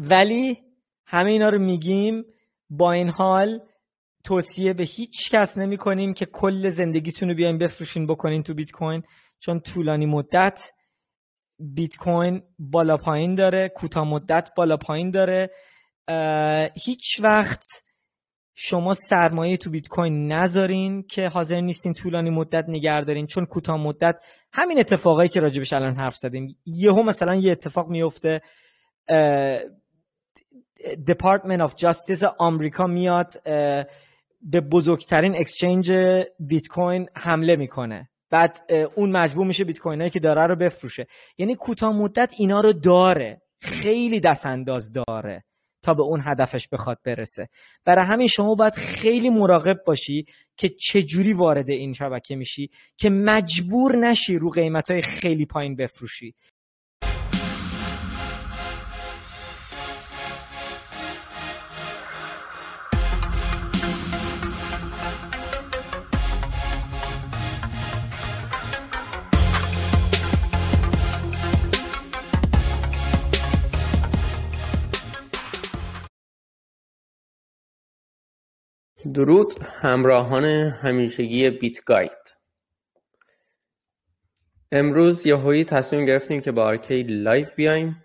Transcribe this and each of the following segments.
ولی همه اینا رو میگیم با این حال توصیه به هیچ کس نمی کنیم که کل زندگیتون رو بیاین بفروشین بکنین تو بیت کوین. چون طولانی مدت بیت کوین بالا پایین داره کوتاه مدت بالا پایین داره. هیچ وقت شما سرمایه تو بیت کوین نذارین که حاضر نیستین طولانی مدت نگه دارین. چون کوتاه مدت همین اتفاقایی که راجبش الان حرف زدیم. یهو مثلا یه اتفاق میفته Department of Justice آمریکا میاد به بزرگترین exchange بیت کوین حمله می‌کنه. بعد اون مجبور میشه بیت کوینایی که داره رو بفروشه. یعنی کوتاه مدت اینا رو داره. خیلی دست انداز داره تا به اون هدفش بخواد برسه. برای همین شما باید خیلی مراقب باشی که چجوری وارد این شبکه میشی که مجبور نشی رو قیمت های خیلی پایین بفروشی. درود همراهان همیشگی بیت گاید. امروز یهویی تصمیم گرفتیم که با آرکی live بیایم.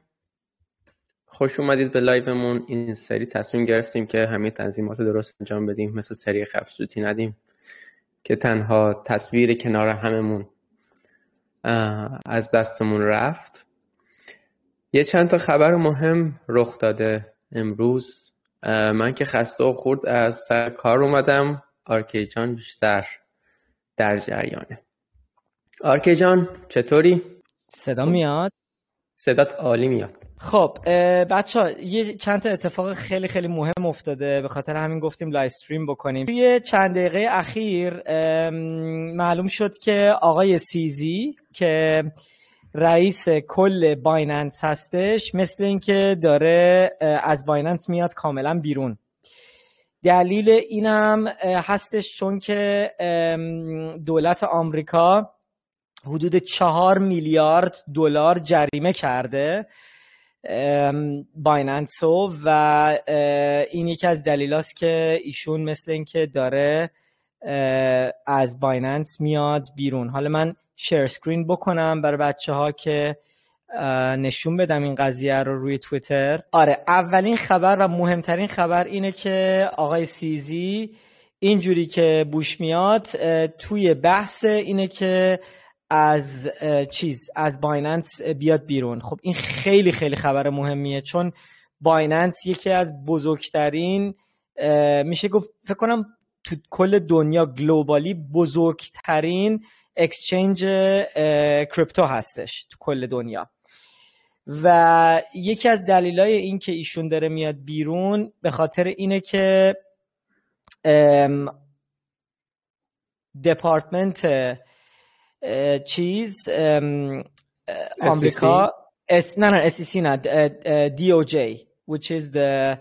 خوش اومدید به live مون. این سری تصمیم گرفتیم که همه تنظیمات درست انجام بدیم. مثل سری قبل سوتی ندیم که تنها تصویر کنار هممون از دستمون رفت. یه چند تا خبر مهم رخ داده امروز. من که خسته و خورد از سر کار اومدم. آرکی جان بیشتر در جریانه. آرکی جان چطوری؟ صدا میاد؟ صدات عالی میاد. خب بچه ها یه چند تا اتفاق خیلی خیلی مهم افتاده. به خاطر همین گفتیم live stream stream بکنیم. توی چند دقیقه اخیر معلوم شد که آقای CZ که رئیس کل بایننس هستش مثل اینکه داره از بایننس میاد کاملا بیرون. دلیل اینم هستش چون که دولت آمریکا حدود چهار میلیارد دلار جریمه کرده بایننسو و این یکی از دلیلاست که ایشون مثل اینکه داره از بایننس میاد بیرون. حالا من share screen بکنم برای بچه ها که نشون بدم این قضیه رو روی تویتر آره اولین خبر و مهمترین خبر اینه که آقای سیزی اینجوری که بوش میاد توی بحث اینه که از چیز از بایننس بیاد بیرون. خب این خیلی خیلی خبر مهمیه چون بایننس یکی از بزرگترین میشه گفت فکر کنم تو کل دنیا گلوبالی بزرگترین exchange کریپتو هستش تو کل دنیا. و یکی از دلایل این که ایشون داره میاد بیرون به خاطر اینه که دپارتمنت چیز آمریکا S نه نه S نه DOJ which is the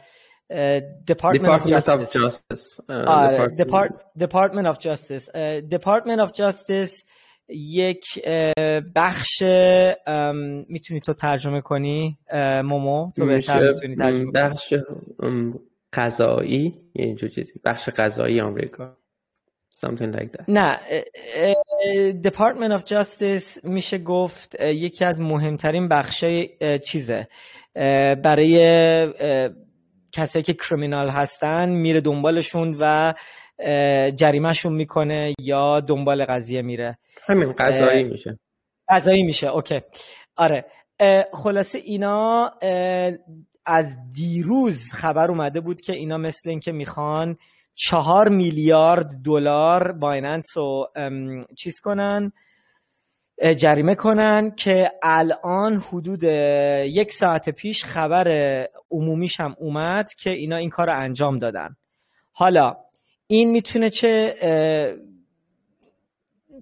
Department, Department of Justice. Of Justice. Uh, uh, Department. Department of Justice. Uh, Department of Justice یک بخش می‌تونی تو ترجمه کنی مومو تو بهتر می‌تونی ترجمه بخش قضایی یه چیزی بخش قضایی آمریکا something like that نه Department of Justice میشه گفت یکی از مهمترین بخشای چیزه برای کسایی که کریمینال هستن میره دنبالشون و جریمهشون می‌کنه یا دنبال قضیه میره. همین قضایی میشه. قضایی میشه. اوکی. آره. خلاصه اینا از دیروز خبر اومده بود که اینا مثل اینکه می‌خوان چهار میلیارد دلار بایننس رو چیز کنن. جریمه کنن که الان حدود یک ساعت پیش خبر عمومیش هم اومد که اینا این کار رو انجام دادن. حالا این می‌تونه چه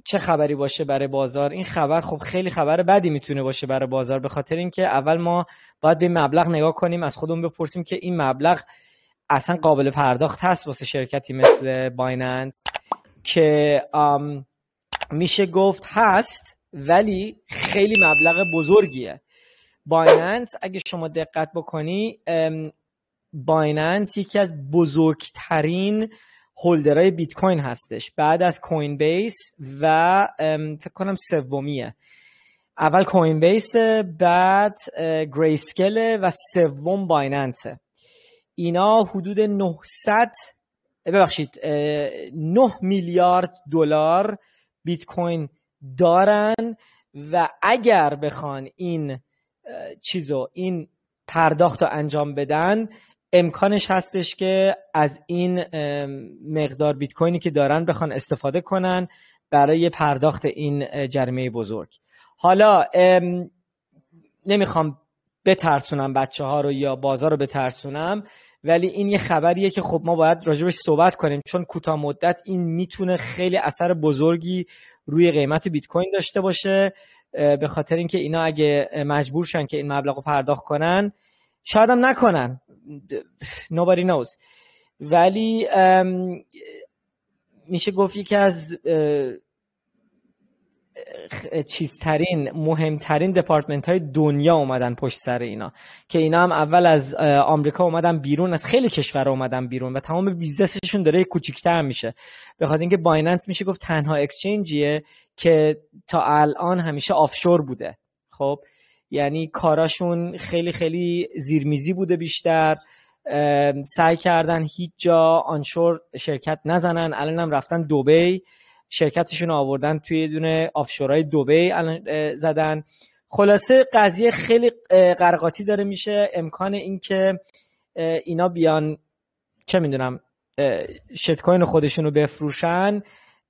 چه خبری باشه برای بازار؟ این خبر خب خیلی خبر بدی می‌تونه باشه برای بازار به خاطر اینکه اول ما باید به مبلغ نگاه کنیم از خودمون بپرسیم که این مبلغ اصلا قابل پرداخت هست واسه شرکتی مثل بایننس که میشه گفت هست. ولی خیلی مبلغ بزرگیه. بایننس اگه شما دقت بکنی بایننس یکی از بزرگترین holder های بیت کوین هستش. بعد از کوین بیس و فکر کنم سومیه. اول کوین بیس بعد گریسکل و سوم بایننسه اینا حدود 900 ببخشید 9 میلیارد دلار بیت کوین دارن و اگر بخوان این چیزو این پرداخت رو انجام بدن امکانش هستش که از این مقدار بیت کوینی که دارن بخوان استفاده کنن برای پرداخت این جریمه بزرگ. حالا نمی‌خوام بترسونم بچه ها رو یا بازار رو بترسونم ولی این یه خبریه که خب ما باید راجبش صحبت کنیم چون کوتاه مدت این می‌تونه خیلی اثر بزرگی روی قیمت بیت کوین داشته باشه به خاطر اینکه اینا اگه مجبور شن که این مبلغ رو پرداخت کنن شاید هم نکنن. Nobody knows. ولی میشه گفت یکی از چیزترین مهمترین دپارتمنت های دنیا اومدن پشت سر اینا. که اینا هم اول از آمریکا اومدن بیرون از خیلی کشور اومدن بیرون و تمام بیزنسشون داره کوچیکتر میشه. به خاطر اینکه بایننس میشه گفت تنها اکسچنجیه که تا الان همیشه آفشور بوده. خب یعنی کاراشون خیلی خیلی زیرمیزی بوده بیشتر. سعی کردن هیچ جا آنشور شرکت نزنن. الان هم رفتن دوبی شرکتشون آوردن توی دونه آفشورهای دوبی الان زدن. خلاصه قضیه خیلی قرقاتی داره میشه. امکان اینکه اینا بیان چه می‌دونم شت کوین خودشون رو بفروشن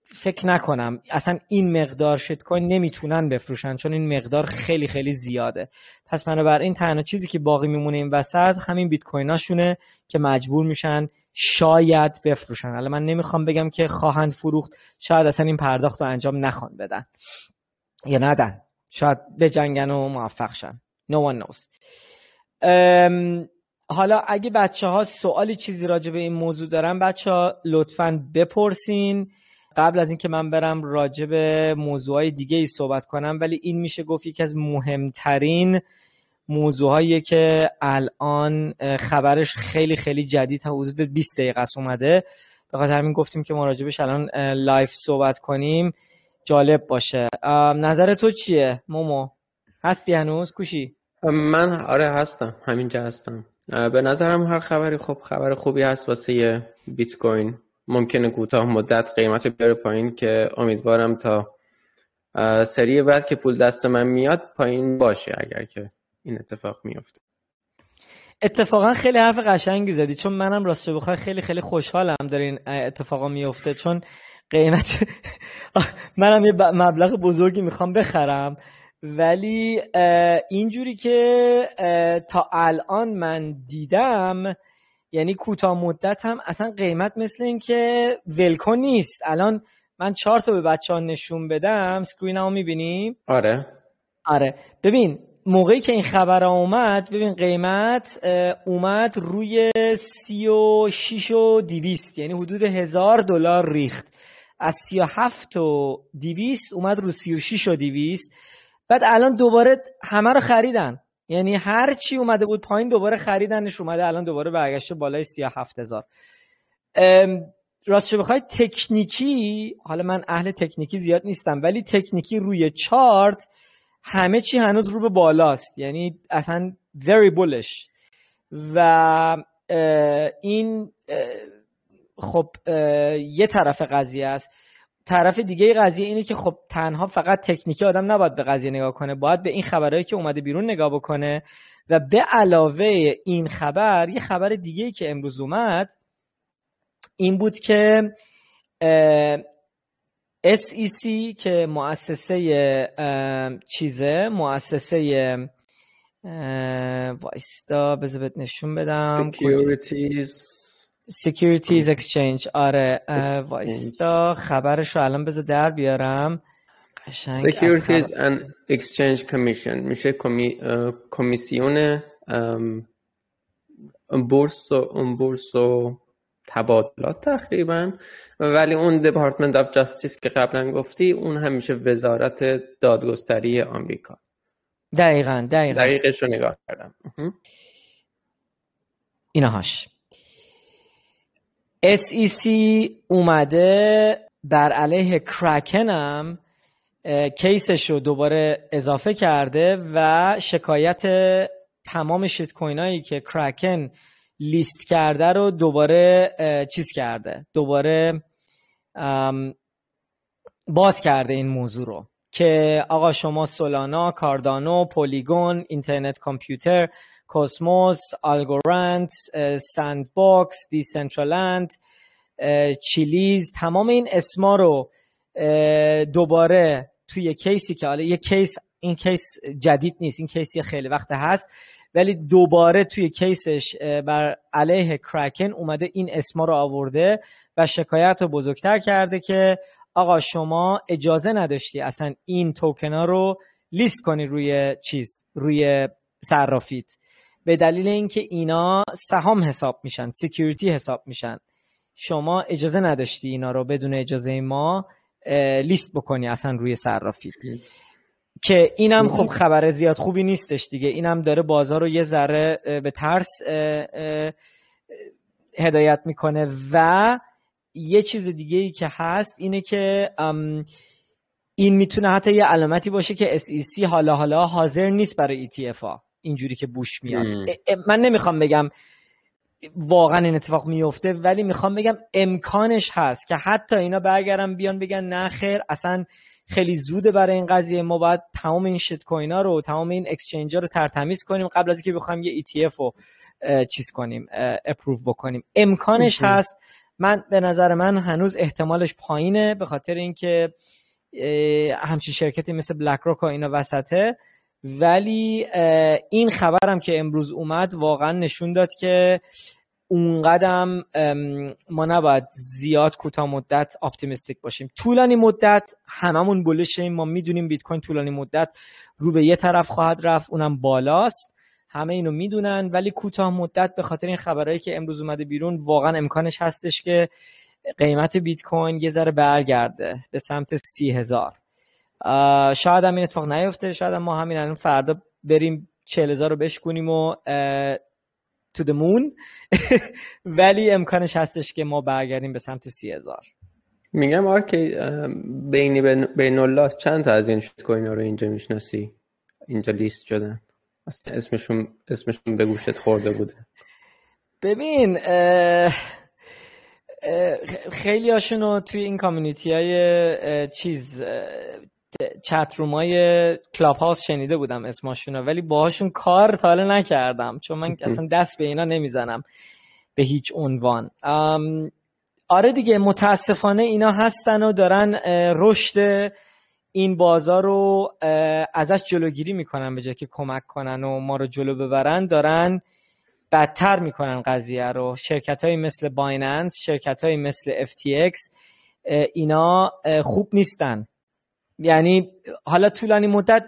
فکر نکنم. اصلا این مقدار شت کوین نمی‌تونن بفروشن چون این مقدار خیلی خیلی زیاده. پس بنابراین تنها چیزی که باقی میمونه این وسط همین بیت کویناشونه که مجبور میشن شاید بفروشن. حالا من نمی‌خوام بگم که خواهند فروخت شاید اصلا این پرداخت رو انجام نخوان بدن. یا ندن. شاید بجنگن و موفق شن. No one knows. حالا اگه بچه ها سوالی چیزی راجع به این موضوع دارن بچه ها لطفا بپرسین. قبل از اینکه من برم راجع به موضوعهای دیگه ای صحبت کنم ولی این میشه گفت یکی از مهمترین موضوعهایی که الان خبرش خیلی خیلی جدید هم حدود 20 دقیقه است اومده. به خاطر همین گفتیم که راجبش الان live صحبت کنیم. جالب باشه. نظر تو چیه؟ مومو هستی هنوز؟ کوشی؟ من آره هستم. همینجا هستم. به نظرم هر خبری خب خبر خوبی هست واسه بیت کوین. ممکنه کوتاه مدت قیمت بیاره پایین که امیدوارم تا سری بعد که پول دست من میاد پایین باشه اگر که این اتفاق میفته اتفاقا خیلی حرف قشنگی زدی چون منم راست بخوای خیلی خیلی خوشحالم داره این اتفاقا میفته چون قیمت منم یه مبلغ بزرگی می‌خوام بخرم. ولی اینجوری که تا الان من دیدم یعنی کوتاه مدت هم اصلا قیمت مثل این که ولکن نیست. الان من چهار تا به بچه ها نشون بدم سکرین ها می‌بینیم آره. آره. ببین موقعی که این خبر اومد ببین قیمت اومد روی سی و شیش و دیویست یعنی حدود هزار دلار ریخت. از سی و هفت و دیویست اومد رو سی و شیش و دیویست بعد الان دوباره همه رو خریدن. یعنی هر چی اومده بود پایین دوباره خریدنش اومده الان دوباره برگشته بالای 37 هزار. راستش بخوای تکنیکی حالا من اهل تکنیکی زیاد نیستم ولی تکنیکی روی چارت همه چی هنوز رو به بالاست. یعنی اصلا very bullish. و این خب یه طرف قضیه است. طرف دیگه قضیه اینه که خب تنها فقط تکنیکی آدم نباید به قضیه نگاه کنه. باید به این خبرهایی که اومده بیرون نگاه بکنه. و به علاوه این خبر یه خبر دیگه که امروز اومد این بود که SEC که مؤسسه چیزه؟ مؤسسه وایستا بذار نشون بدم. Securities. Securities Exchange. آره وایستا. خبرش رو الان بذار در بیارم. قشنگ Securities and Exchange Commission. میشه کمیسیون بورس و بورس و تبادلات تقریبا. ولی اون دپارتمنت آف جاستیس که قبلا گفتی اون همیشه وزارت دادگستری آمریکا. دقیقا دقیقا. دقیقش رو نگاه کردم. اینهاش SEC اومده بر علیه کرکن هم کیسش رو دوباره اضافه کرده و شکایت تمام شیت کوین که کرکن لیست کرده رو دوباره چیز کرده دوباره باز کرده این موضوع رو که آقا شما سولانا، کاردانو، پولیگون، اینترنت کامپیوتر، کوسموس، آلگورند، سند باکس، دیسنترالند، چیلیز تمام این اسما رو دوباره توی case ی که حالا یه case این case جدید نیست این case ی خیلی وقت هست ولی دوباره توی case ش بر علیه کرکن اومده این اسما رو آورده و شکایت رو بزرگتر کرده که آقا شما اجازه نداشتی اصلا این توکن ها رو لیست کنی روی چیز روی صرافیت. به دلیل اینکه اینا سهام حساب میشن security حساب میشن. شما اجازه نداشتی اینا رو بدون اجازه ما لیست بکنی اصلا روی صرافیت. که اینم خب خبر زیاد خوبی نیستش دیگه. اینم داره بازار رو یه ذره به ترس هدایت می‌کنه. و یه چیز دیگه ای که هست اینه که این می‌تونه حتی یه علامتی باشه که SEC حالا حالا حاضر نیست برای ETF ها. اینجوری که بوش میاد. من نمی‌خوام بگم واقعا این اتفاق میفته ولی می‌خوام بگم امکانش هست که حتی اینا برگردن بیان بگن نه خیر اصلا خیلی زوده برای این قضیه. ما باید تمام این شت کوین ها رو تمام این اکسچنج ها رو ترتمیز کنیم قبل از اینکه بخوایم یه ETF رو چیز کنیم approve بکنیم. امکانش هست. من به نظر من هنوز احتمالش پایینه به خاطر اینکه همچین شرکتی مثل بلک روک و اینا وسطه. ولی این خبرم که امروز اومد واقعا نشون داد که اونقدم ما نباید زیاد کوتاه مدت optimistic باشیم. طولانی مدت هممون bullish ایم ما می‌دونیم بیت کوین طولانی مدت رو به یه طرف خواهد رفت اونم بالاست. همه اینو می‌دونن ولی کوتاه مدت به خاطر این خبرهایی که امروز اومده بیرون واقعا امکانش هستش که قیمت بیت کوین یه ذره برگرده به سمت سی هزار. شاید هم این اتفاق نیفته. شاید هم ما همین الان فردا بریم چهل رو بشکنیم و to the moon. ولی امکانش هستش که ما برگردیم به سمت سی هزار میگم آرکی بینی بین الله چند تا از این شیت کوین رو اینجا می‌شناسی؟ اینجا لیست شدن. اسمشون اسمشون به گوشت خورده بوده. ببین خیلی هاشونو توی این کامیونیتی های چیز چت روم های کلاب هاوس شنیده بودم اسمشون ولی باهاشون کار تا نکردم چون من اصلا دست به اینا نمی‌زنم به هیچ عنوان. آره دیگه متاسفانه اینا هستن و دارن رشد این بازار رو ازش جلوگیری می‌کنن به جای که کمک کنن و ما رو جلو ببرن دارن بدتر می‌کنن قضیه رو. شرکت های مثل بایننس شرکت های مثل FTX اینا خوب نیستن. یعنی حالا طولانی مدت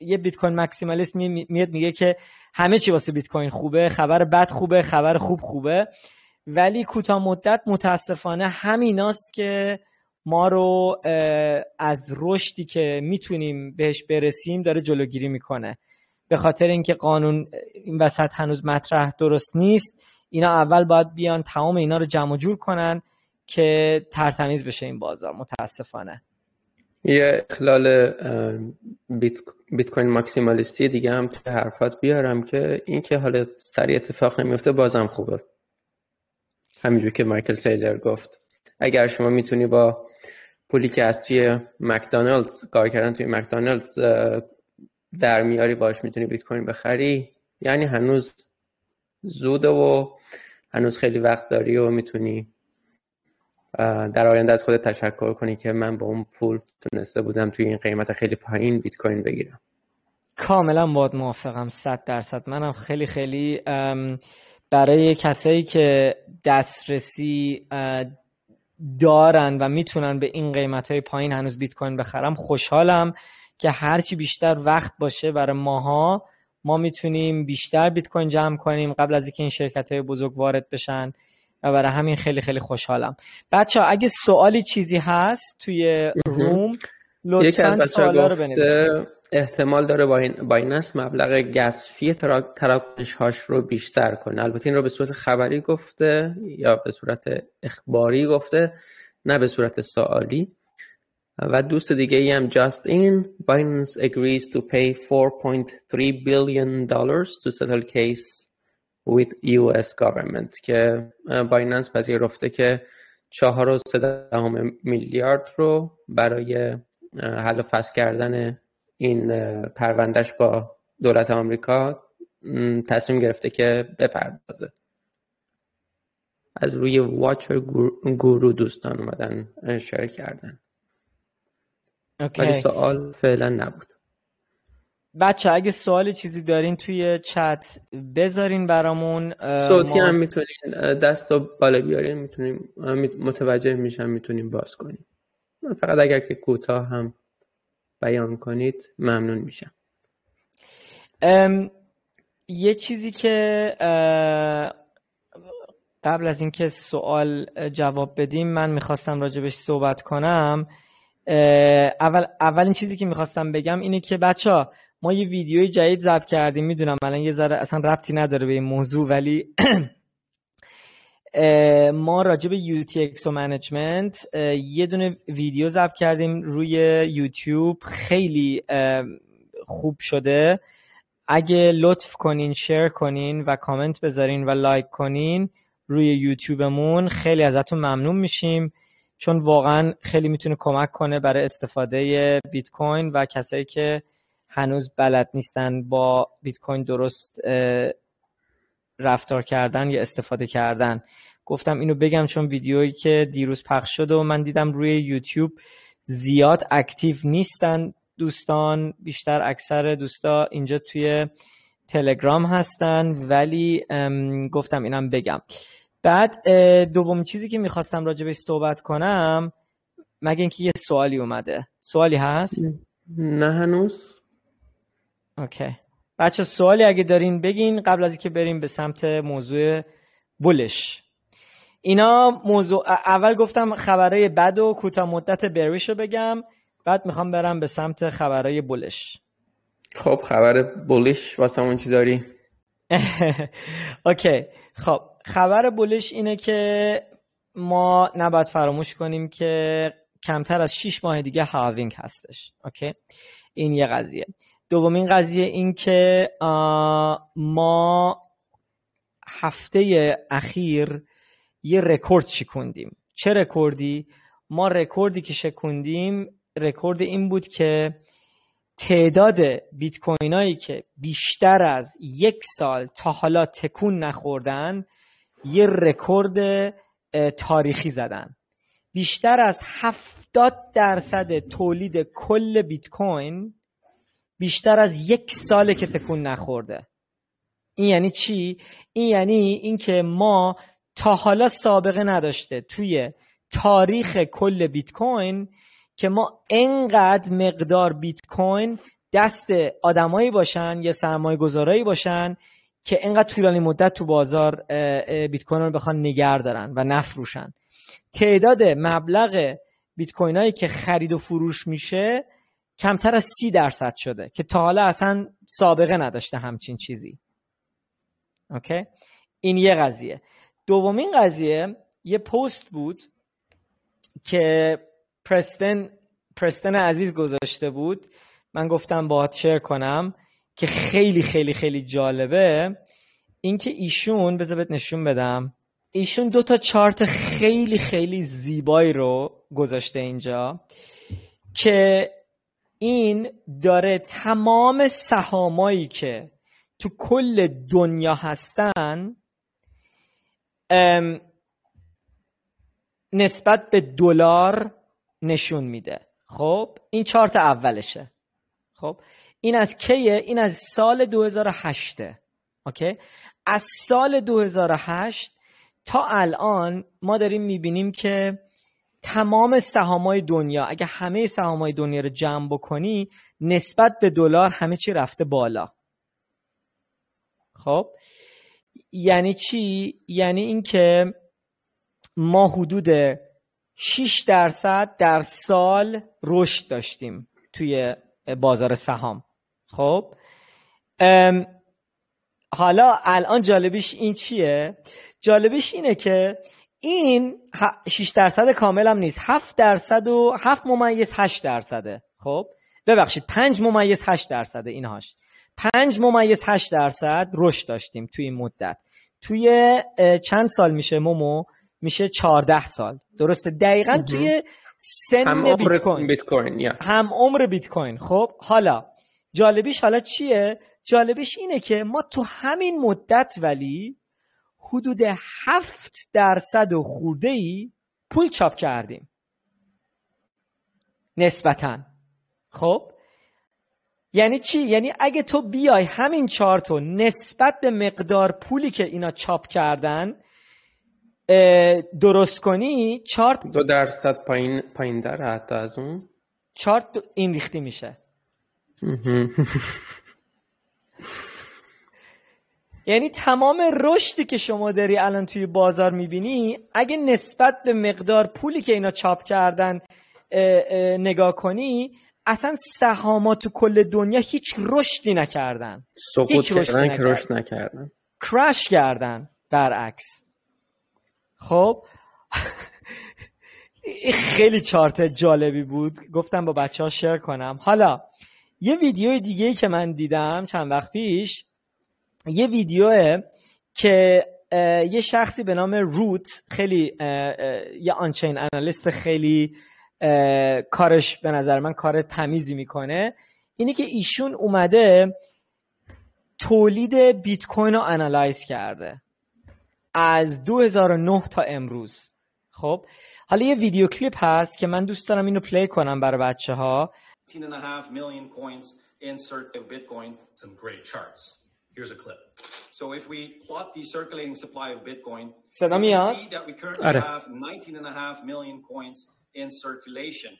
یه بیت کوین مکسیمالیست میاد میگه که همه چی واسه بیت کوین خوبه خبر بد خوبه خبر خوب خوبه ولی کوتاه مدت متاسفانه همیناست که ما رو از رشدی که می‌تونیم بهش برسیم داره جلوگیری می‌کنه. به خاطر اینکه قانون این وسط هنوز مطرح درست نیست اینا اول باید بیان تمام اینا رو جمع جور کنن که ترتمیز بشه این بازار متاسفانه. یه اخلال بیت کوین ماکسیمالیستی دیگه هم تو حرفات بیارم که این که حالا سری اتفاق نمیفته بازم خوبه. همینجور که مایکل سیلر گفت. اگر شما می‌تونی با پولی که از توی مکدونالدز کار کردن توی مکدونالدز در میاری باش می‌تونی بیت کوین بخری یعنی هنوز زوده و هنوز خیلی وقت داری و می‌تونی در آینده از خودت تشکر کنی که من با اون پول تونسته بودم توی این قیمت خیلی پایین بیت کوین بگیرم. کاملا باید موافقم صد درصد. منم خیلی خیلی برای کسایی که دسترسی دارن و می‌تونن به این قیمت های پایین هنوز بیت کوین بخرم خوشحالم که هرچی بیشتر وقت باشه برای ماها ما می‌تونیم بیشتر بیت کوین جمع کنیم قبل از اینکه این شرکت های بزرگ وارد بشن. و برای همین خیلی خیلی خوشحالم. بچه ها اگه سوالی چیزی هست توی روم لطفا سوالا رو احتمال داره بایننس مبلغ گسفی تراکنش هاش رو بیشتر کنه. البته این رو به صورت خبری گفته یا به صورت اخباری گفته نه به صورت سوالی. و دوست دیگه ای هم جاست این Binance agrees to pay 4.3 billion dollars to settle case with US government که بایننس پذیرفته که چهار و میلیارد رو برای حل و فصل کردن این پروندهش با دولت آمریکا تصمیم گرفته که بپردازه. از روی واچر گورو دوستان اومدن شیر کردن. ولی سوال فعلا نبود. بچه اگه سوال چیزی دارین توی چت بذارین برامون صوتی هم می‌تونین دست و بالا بیارین می‌تونیم متوجه میشم می‌تونیم باز کنیم. فقط اگر که کوتاه هم بیان کنید ممنون میشم. یه چیزی که قبل از اینکه سوال جواب بدیم من می‌خواستم راجبش صحبت کنم. اول اولین چیزی که می‌خواستم بگم اینه که بچه ها ما یه ویدیوی جدید ضبط کردیم می‌دونم الان یه ذره اصلا ربطی نداره به این موضوع ولی ما راجع به و management یه دونه ویدیو ضبط کردیم روی یوتیوب خیلی خوب شده. اگه لطف کنین share کنین و کامنت بذارین و like کنین روی یوتیوبمون خیلی ازتون ممنون میشیم. چون واقعا خیلی می‌تونه کمک کنه برای استفاده بیت کوین و کسایی که هنوز بلد نیستن با بیت کوین درست رفتار کردن یا استفاده کردن. گفتم اینو بگم چون ویدیویی که دیروز پخش شده و من دیدم روی یوتیوب زیاد اکتیو نیستن دوستان بیشتر اکثر دوستا اینجا توی تلگرام هستن ولی گفتم اینم بگم. بعد دوم چیزی که می‌خواستم راجبش صحبت کنم مگه اینکه یه سوالی اومده. سوالی هست؟ نه هنوز. Okay. بچه سوالی اگه دارین بگین قبل از اینکه بریم به سمت موضوع bullish. اینا موضوع اول گفتم خبرهای بد و کوتاه مدت bearish رو بگم بعد می‌خوام برم به سمت خبرهای bullish. خب خبر bullish واسه چی داری؟ Okay. خب خبر bullish اینه که ما نباید فراموش کنیم که کمتر از 6 ماه دیگه halving هستش. Okay? این یه قضیه. دومین قضیه این که ما هفته اخیر یه رکورد شکوندیم. چه رکوردی؟ ما رکوردی که شکوندیم رکورد این بود که تعداد بیت کوینایی که بیشتر از یک سال تا حالا تکون نخوردن یه رکورد تاریخی زدن. بیشتر از 70 درصد تولید کل بیت کوین بیشتر از یک ساله که تکون نخورده. این یعنی چی؟ این یعنی اینکه ما تا حالا سابقه نداشته توی تاریخ کل بیت کوین که ما انقدر مقدار بیت کوین دست آدمایی باشن یا سرمایه گذارایی باشن که انقدر طولانی مدت تو بازار بیت کوین رو بخوان نگر دارن و نفروشن. تعداد مبلغ بیت کوین هایی که خرید و فروش میشه کمتر از سی درصد شده که تا حالا اصلا سابقه نداشته همچین چیزی. اوکی؟ این یه قضیه. دومین قضیه یه پست بود که پرستن پرستن عزیز گذاشته بود. من گفتم باهات شیر کنم که خیلی خیلی خیلی جالبه اینکه ایشون بذار نشون بدم. ایشون دو تا چارت خیلی خیلی زیبایی رو گذاشته اینجا که این داره تمام سهامایی که تو کل دنیا هستن نسبت به دلار نشون میده. خب این چارت اولشه. خب این از کیه؟ این از سال 2008 اوکی؟ از سال 2008 تا الان ما داریم می‌بینیم که تمام سهامای دنیا اگه همه سهامای دنیا رو جمع بکنی نسبت به دلار همه چی رفته بالا. خب؟ یعنی چی؟ یعنی اینکه ما حدود 6 درصد در سال رشد داشتیم توی بازار سهام. خب؟ حالا الان جالبیش این چیه؟ جالبیش اینه که این 6 درصد کامل هم نیست. 7 درصد و 7 ممیز 8 درصده. خب؟ ببخشید 5 ممیز 8 درصده اینهاش. 5 ممیز 8 درصد رشد داشتیم توی این مدت. توی چند سال میشه مومو؟ میشه 14 سال. درسته؟ دقیقا توی سن بیت کوین بیت کوین هم عمر بیت کوین خب؟ حالا جالبیش حالا چیه؟ جالبیش اینه که ما تو همین مدت ولی حدود هفت درصد و خورده ای پول چاپ کردیم. نسبتا. خب؟ یعنی چی؟ یعنی اگه تو بیای همین چارتو نسبت به مقدار پولی که اینا چاپ کردن درست کنی چارت دو درصد پایین پایین در حتی از اون؟ چارت این ریختی میشه. یعنی تمام رشدی که شما داری الان توی بازار می‌بینی اگه نسبت به مقدار پولی که اینا چاپ کردن نگاه کنی اصلا سهامات تو کل دنیا هیچ رشدی نکردن. سقوط کردن که رشد نکردن. کرش کردن برعکس. خب؟ خیلی چارت جالبی بود. گفتم با بچه ها شیر کنم. حالا یه ویدیو دیگه که من دیدم چند وقت پیش یه ویدیوه که یه شخصی به نام روت خیلی یه آنچین انالیست خیلی کارش به نظر من کار تمیزی می‌کنه. اینی که ایشون اومده تولید بیت کوین رو analyze کرده. از 2009 تا امروز. خب؟ حالا یه ویدیو کلیپ هست که من دوست دارم اینو play کنم برای بچه ها Here's a clip. So if we plot the circulating supply of Bitcoin, we see that we currently have 19.5 million coins in circulation.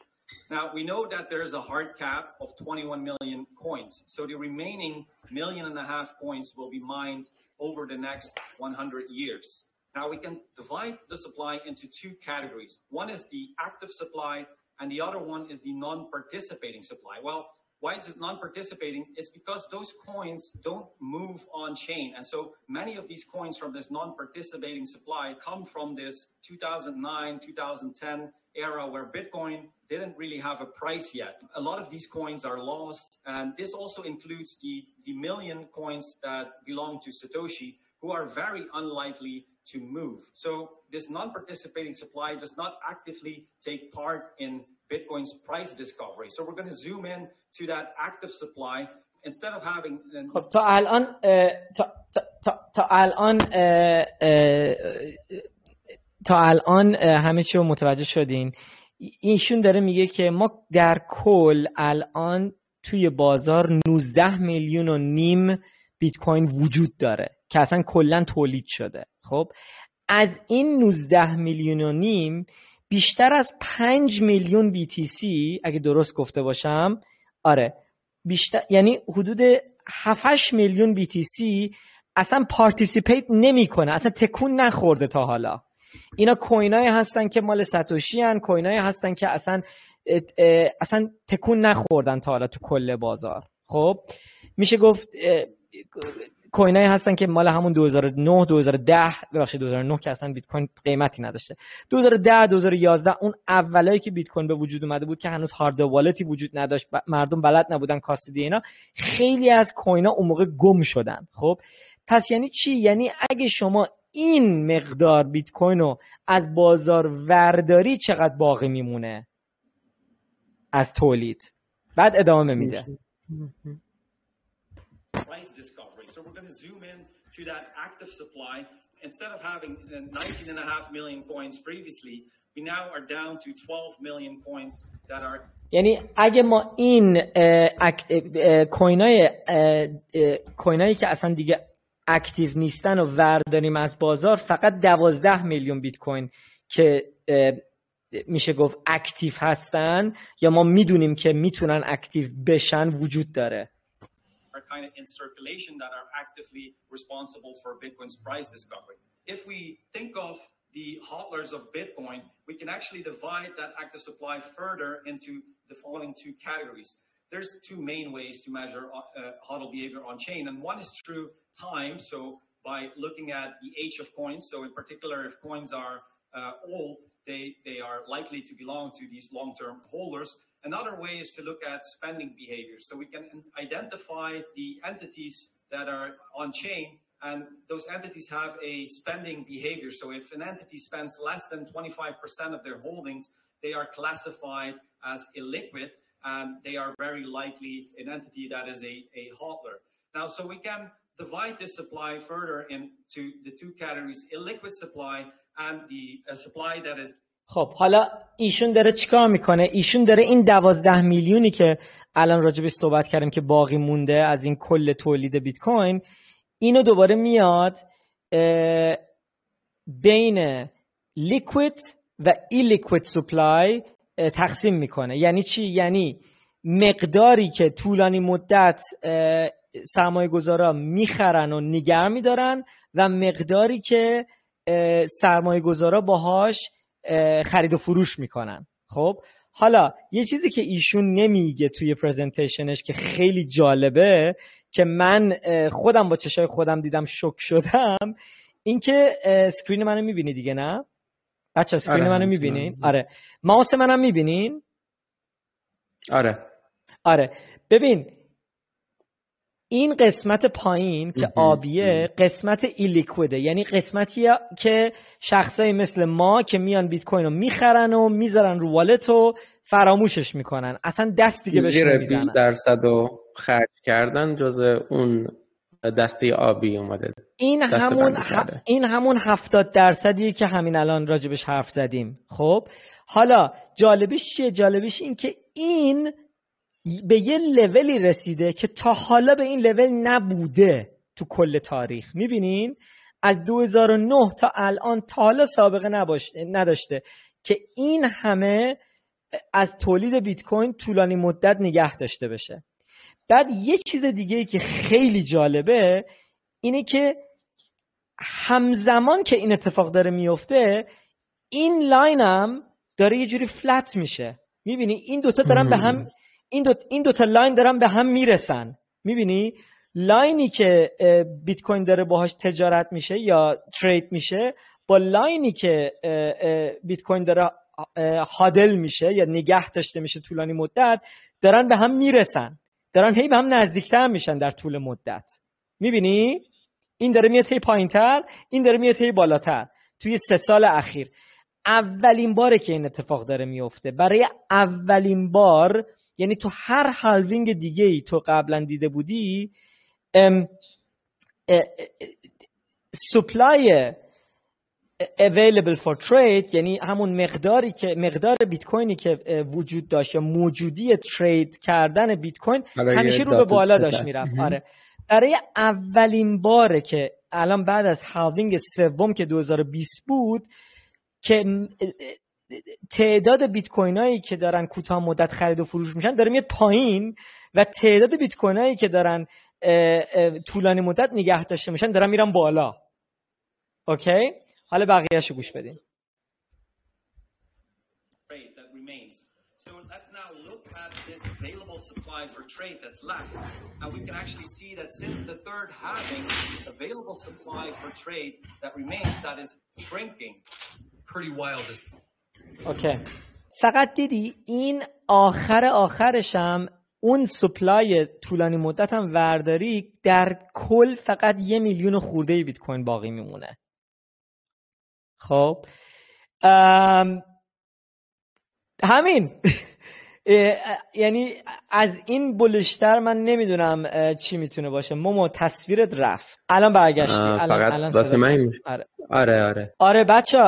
Now we know that there is a hard cap of 21 million coins. So the remaining million and a half coins will be mined over the next 100 years. Now we can divide the supply into two categories. One is the active supply and the other one is the non-participating supply. Well, why is it non-participating? It's because those coins don't move on chain. And so many of these coins from this non-participating supply come from this 2009, 2010 era where Bitcoin didn't really have a price yet. A lot of these coins are lost. And this also includes the, the million coins that belong to Satoshi, who are very unlikely to move. So this non-participating supply does not actively take part in Bitcoin's price discovery. So we're going to zoom in to that active supply instead of having خب تا الان تا, تا, تا الان تا الان همه چی رو متوجه شدین ایشون داره میگه که ما در کل الان توی بازار 19 میلیون و نیم بیت کوین وجود داره که اصلا کلا تولید شده خب از این 19 میلیون و نیم بیشتر از 5 میلیون BTC اگه درست گفته باشم آره بیشتر یعنی حدود 7 میلیون BTC اصلا participate نمی‌کنه اصلا تکون نخورده تا حالا. اینا coinای هستن که مال ساتوشی هن coinای هستن که اصلا اصلا تکون نخوردن تا حالا تو کل بازار. خب میشه گفت کوینایی هستن که مال همون 2009 2010 ببخشید 2009 که اصلا بیت کوین قیمتی نداشته. 2010 2011 اون اولایی که بیت کوین به وجود اومده بود که هنوز هارد والتی وجود نداشت مردم بلد نبودن کاستدی اینا خیلی از کوینا اون موقع گم شدن. خب؟ پس یعنی چی؟ یعنی اگه شما این مقدار بیت کوین رو از بازار ورداری چقدر باقی میمونه؟ از تولید. بعد ادامه میده. So we're going to zoom in to that active supply. Instead of having 19 and a half million coins previously, we now are down to 12 million coins that are یعنی اگه ما این کوینای کوینایی که اصلا دیگه اکتیو نیستن و ورداریم از بازار فقط دوازده میلیون بیت کوین که میشه گفت اکتیو هستن یا ما می‌دونیم که می‌تونن اکتیو بشن وجود داره kind of in circulation that are actively responsible for Bitcoin's price discovery. If we think of the hodlers of Bitcoin, we can actually divide that active supply further into the following two categories. there's two main ways to measure uh, hodl behavior on chain, and one is through time. So by looking at the age of coins. So in particular, if coins are uh, old, they, they are likely to belong to these long-term holders. Another way is to look at spending behavior. So we can identify the entities that are on chain and those entities have a spending behavior. So if an entity spends less than 25% of their holdings, they are classified as illiquid and they are very likely an entity that is a, a hodler. Now, so we can divide this supply further into the two categories, illiquid supply and the uh, supply that is خب حالا ایشون داره چیکار می‌کنه؟ ایشون داره این دوازده میلیونی که الان راجبش صحبت کردیم که باقی مونده از این کل تولید بیت کوین اینو دوباره میاد بین لیکوید و ایلیکوید سپلای تقسیم می‌کنه. یعنی چی؟ یعنی مقداری که طولانی مدت سرمایه گذارا می‌خرن و نگر میدارن و مقداری که سرمایه گذارا باهاش خرید و فروش می‌کنن. خب؟ حالا یه چیزی که ایشون نمیگه توی presentation ش که خیلی جالبه که من خودم با چشای خودم دیدم shock شدم اینکه screen منو می‌بینی دیگه نه؟ بچه screen آره منو می‌بینین؟ آره. ماوس منم می‌بینین؟ آره. آره. ببین این قسمت پایین که آبیه قسمت ایلیکویده یعنی قسمتی که شخصایی مثل ما که میان بیت کوین رو می‌خرن و می‌ذارن رو والت و فراموشش می‌کنن. اصلا دست دیگه بهش زیر 20 درصد رو خرج کردن جز اون دسته آبی اومده. این همون این همون 70 درصدیه که همین الان راجبش حرف زدیم. خب؟ حالا جالبش چیه؟ جالبش این که این به یه لولی رسیده که تا حالا به این لول نبوده تو کل تاریخ. می‌بینین؟ از 2009 تا الان تا حالا سابقه نداشته که این همه از تولید بیت کوین طولانی مدت نگه داشته بشه. بعد یه چیز دیگه ای که خیلی جالبه اینه که همزمان که این اتفاق داره میفته این لاین هم داره یه جوری flat میشه. می‌بینی؟ این دوتا دارن به هم این دو این دو تا line دارن به هم می‌رسن. می‌بینی؟ line ی که بیت کوین داره باهاش تجارت میشه یا trade میشه با line ی که بیت کوین داره hodl میشه یا نگه داشته میشه طولانی مدت دارن به هم می‌رسن. دارن هی به هم نزدیکتر میشن در طول مدت. می‌بینی؟ این داره میاد هی پایینتر این داره میاد هی بالاتر. توی سه سال اخیر. اولین باره که این اتفاق داره میفته برای اولین بار یعنی تو هر هالوینگ دیگه ای تو قبلا دیده بودی سپلای available for trade یعنی همون مقداری که مقدار بیت کوینی که وجود داشت یا موجودی ترید کردن بیت کوین همیشه رو به بالا داشت می‌رفت. آره. برای اولین باره که الان بعد از halving سوم که 2020 بود که تعداد بیت کوین هایی که دارن کوتاه مدت خرید و فروش میشن داره میاد پایین و تعداد بیت کوین هایی که دارن طولانی مدت نگه داشته میشن دارن میرن بالا okay حالا بقیه‌اشو گوش بدین. Pretty wild. اوکی فقط دیدی این آخر آخرشم اون سپلای طولانی مدت هم ورداری در کل فقط یه میلیون خورده بیت کوین باقی میمونه. خب. همین. یعنی از این بلشتر من نمی‌دونم چی می‌تونه باشه. مومو تصویرت رفت. الان برگشتی. الان الان واسه من آره. آره آره, آره بچه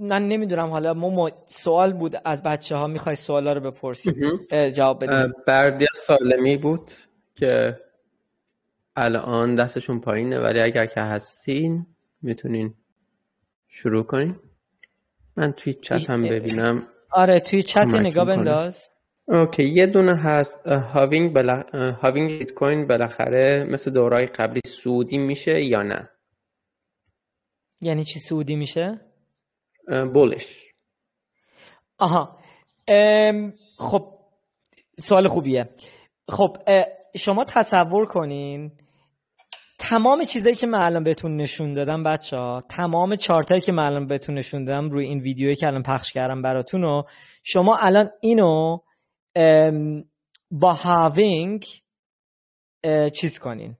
من نمی‌دونم. حالا مومو سوال بود از بچه ها می‌خوای سوالا رو بپرسی؟ جواب بدیم بردیا سالمی بود که الان دستشون پایینه ولی اگر که هستین می‌تونین شروع کنین. من توی چت هم ببینم. آره توی چت نگاه بنداز. اوکی یه دونه هست هاوینگ بلا... هاوینگ بیت کوین بالاخره مثل دورای قبلی سعودی میشه یا نه؟ یعنی چی سعودی میشه؟ بولش. آها. ام... خب سوال خوبیه. خب شما تصور کنین تمام چیزایی که من الان بهتون نشون دادم بچه ها تمام چارتایی که من الان بهتون نشون دادم روی این ویدیویی که الان پخش کردم براتون شما الان اینو با هاوینگ چیز کنین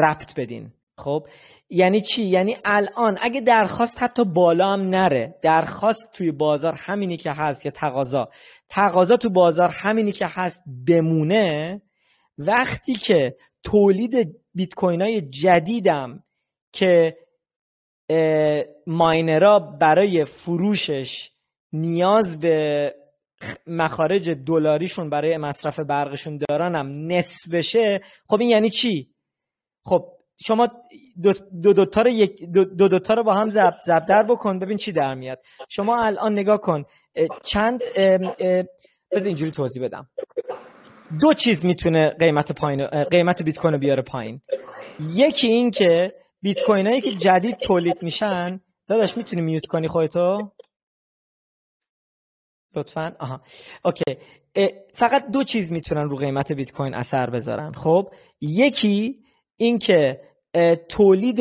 ربط بدین. خب؟ یعنی چی؟ یعنی الان اگه درخواست حتی بالا هم نره درخواست توی بازار همینی که هست یا تقاضا تقاضا تو بازار همینی که هست بمونه وقتی که تولید بیت کوین های جدیدم که ماینرا برای فروشش نیاز به مخارج دلاریشون برای مصرف برقشون دارنم نصف بشه. خب این یعنی چی؟ خب شما دو دو, رو دو, دو, دو رو با هم زب زب در بکن ببین چی در میاد. شما الان نگاه کن. چند بذار اینجوری توضیح بدم. دو چیز می‌تونه قیمت پایین قیمت بیت کوین بیاره پایین. یکی این که بیت کوین هایی که جدید تولید میشن داداش می‌تونی میوت کنی خودتو؟ لطفا. آها. اوکی. فقط دو چیز می‌تونن رو قیمت بیت کوین اثر بذارن. خب یکی اینکه تولید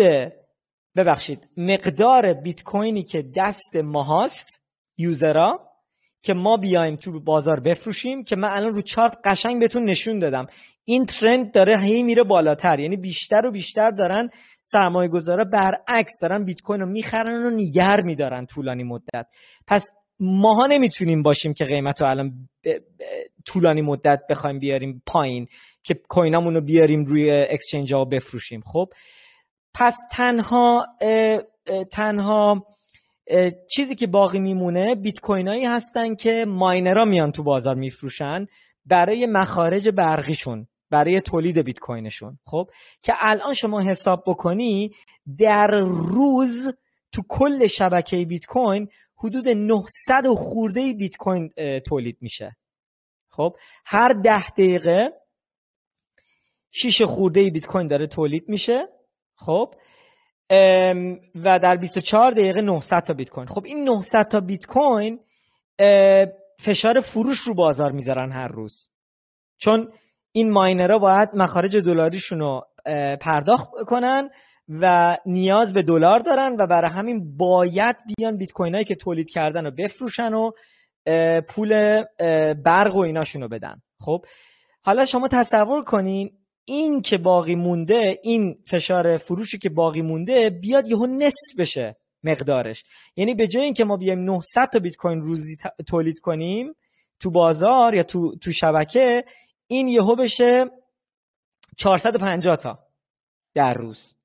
ببخشید مقدار بیت کوینی که دست ماهاست یوزرا که ما بیایم تو بازار بفروشیم که من الان رو چارت قشنگ بهتون نشون دادم. این ترند داره هی میره بالاتر. یعنی بیشتر و بیشتر دارن سرمایه گذاره برعکس دارن بیت کوین رو می‌خرن و نیگر میدارن طولانی مدت. پس ماها نمی‌تونیم باشیم که قیمت رو الان طولانی مدت بخوایم بیاریم پایین که کوینامون رو بیاریم روی اکسچنج ها بفروشیم. خب پس تنها تنها چیزی که باقی میمونه بیت کوینایی هستن که ماینرها میان تو بازار میفروشن برای مخارج برقیشون برای تولید بیت کوینشون خب؟ که الان شما حساب بکنی در روز تو کل شبکه بیت کوین حدود 900 و خورده بیت کوین تولید میشه. خب؟ هر ده دقیقه شیش خورده بیت کوین داره تولید میشه. خب؟ و در 24 دقیقه 900 تا بیت کوین. خب این 900 تا بیت کوین فشار فروش رو بازار می‌ذارن هر روز. چون این ماینرها باید مخارج دلاریشون رو پرداخت کنن و نیاز به دلار دارن و برای همین باید بیان بیت کوین هایی که تولید کردن رو بفروشن و پول برق و ایناشون بدن. خب حالا شما تصور کنین این که باقی مونده این فشار فروشی که باقی مونده بیاد یهو نصف بشه مقدارش. یعنی به جای اینکه ما بیایم 900 تا بیت کوین روزی تولید کنیم تو بازار یا تو تو شبکه این یهو بشه 450 تا در روز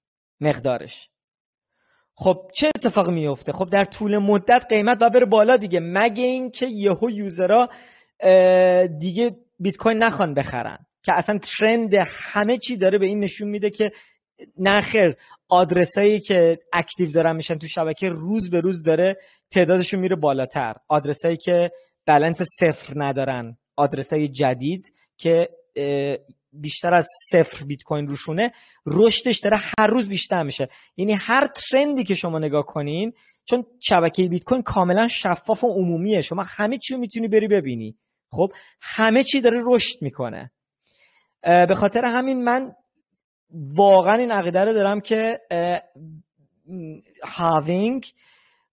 مقدارش. خب چه اتفاقی میفته خب در طول مدت قیمت باید بره بالا دیگه مگه اینکه یهو یوزرها دیگه بیت کوین نخوان بخرن. که اصلا ترند همه چی داره به این نشون میده که نخیر آدرسایی که اکتیو دارن میشن تو شبکه روز به روز داره تعدادشون میره بالاتر. آدرسایی که بلنس صفر ندارن آدرسای جدید که بیشتر از صفر بیت کوین روشونه رشدش داره هر روز بیشتر میشه. یعنی هر ترندی که شما نگاه کنین چون شبکه بیت کوین کاملا شفاف و عمومیه. شما همه چی رو می‌تونی بری ببینی. خب همه چی داره رشد می‌کنه. به خاطر همین من واقعا این عقیده رو دارم که هاوینگ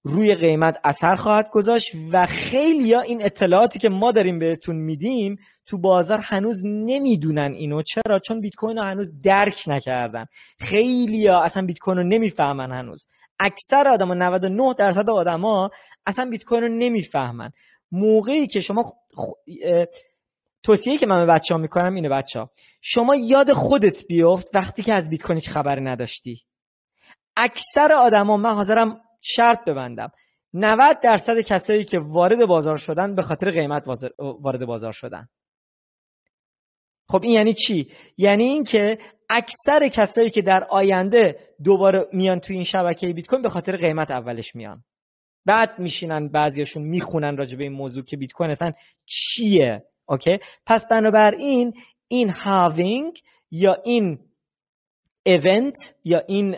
روی قیمت اثر خواهد گذاشت و خیلی ها این اطلاعاتی که ما داریم بهتون میدیم تو بازار هنوز نمی‌دونن اینو. چرا؟ چون بیت کوین رو هنوز درک نکردن. خیلی ها اصلا بیت کوین رو نمی‌فهمن هنوز. اکثر آدما 99 درصد آدما اصلا بیت کوین رو نمی‌فهمن. موقعی که شما توصیه که من به بچه ها می‌کنم اینه بچه ها شما یاد خودت بیفت وقتی که از بیت کوین خبری نداشتی. اکثر آدما من حاضرم شرط ببندم. 90 درصد کسایی که وارد بازار شدن به خاطر قیمت وارد بازار شدن. خب این یعنی چی؟ یعنی اینکه اکثر کسایی که در آینده دوباره میان تو این شبکه بیت کوین به خاطر قیمت اولش میان. بعد میشینن بعضیاشون می‌خونن راجع به این موضوع که بیت کوین اصلا چیه؟ Okay? پس بنابراین این halving یا این event یا این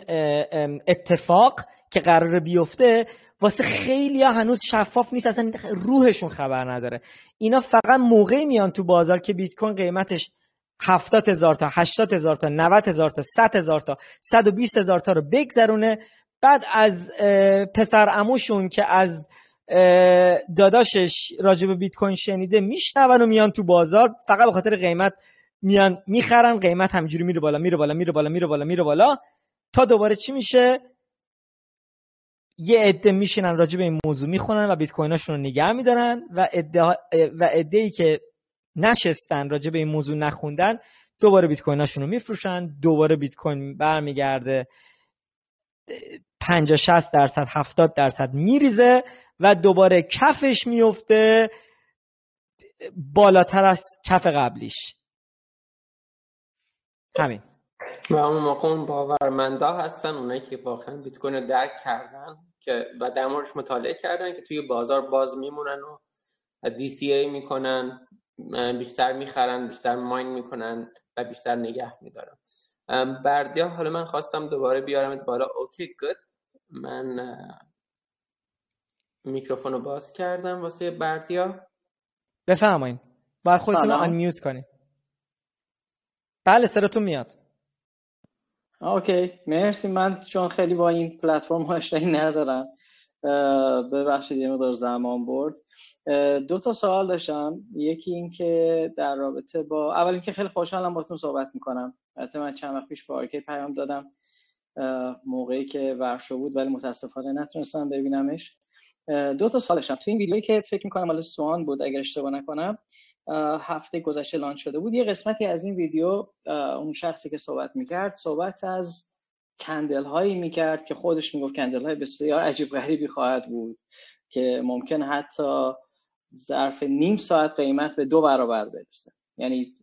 اتفاق که قرار بیفته واسه خیلی ها هنوز شفاف نیست اصلا روحشون خبر نداره. اینا فقط موقعی میان تو بازار که بیت کوین قیمتش هفتاد هزار تا هشتاد هزار تا 90 هزار تا 100 هزار تا 120 هزار تا رو بگذرونه. بعد از پسر اموشون که از داداشش راجب بیت کوین شنیده میشنون و میان تو بازار. فقط به خاطر قیمت میان می‌خرن قیمت همجوری میره بالا میره بالا میره بالا میره بالا میره بالا. تا دوباره چی میشه؟ یه عده میشینن راجع به این موضوع می‌خونن و بیت کویناشون رو نگه میدارن و عده و عده ای که نشستن راجع به این موضوع نخوندن دوباره بیت کویناشون رو میفروشن. دوباره بیت کوین برمیگرده 50 60 درصد 70 درصد میریزه. و دوباره کفش میفته بالاتر از کف قبلیش. همین. و اون موقع اون باورمندا هستن اونایی که واقعا بیت کوین رو درک کردن که و در مطالعه کردن که توی بازار باز میمونن و ای می‌کنن بیشتر می‌خرن بیشتر ماین می‌کنن و بیشتر نگه میدارن. بردیا حالا من خواستم دوباره بیارم بالا. Okay good. من میکروفون رو باز کردم واسه بردیا. بفرمایید باید خودتون رو mute کنید بله سرتون میاد. Okay. مرسی. من چون خیلی با این پلتفرم آشنایی ندارم ببخشید یه مقدار زمان برد. دو تا سوال داشتم. یکی این که در رابطه با اول اینکه خیلی خوشحالم باتون صحبت می‌کنم. البته من چند وقت پیش با آرکی پیام دادم موقعی که ورشو بود ولی متاسفانه نتونستم ببینمش. دو تا سوال داشتم. تو این ویدیویی که فکر می‌کنم حالا سوان بود اگر اشتباه نکنم هفته گذشته لانچ شده بود. یه قسمتی از این ویدیو اون شخصی که صحبت می‌کرد صحبت از کندل هایی می‌کرد که خودش می‌گفت کندل های بسیار عجیب غریبی خواهد بود که ممکن حتی ظرف نیم ساعت قیمت به دو برابر برسه. یعنی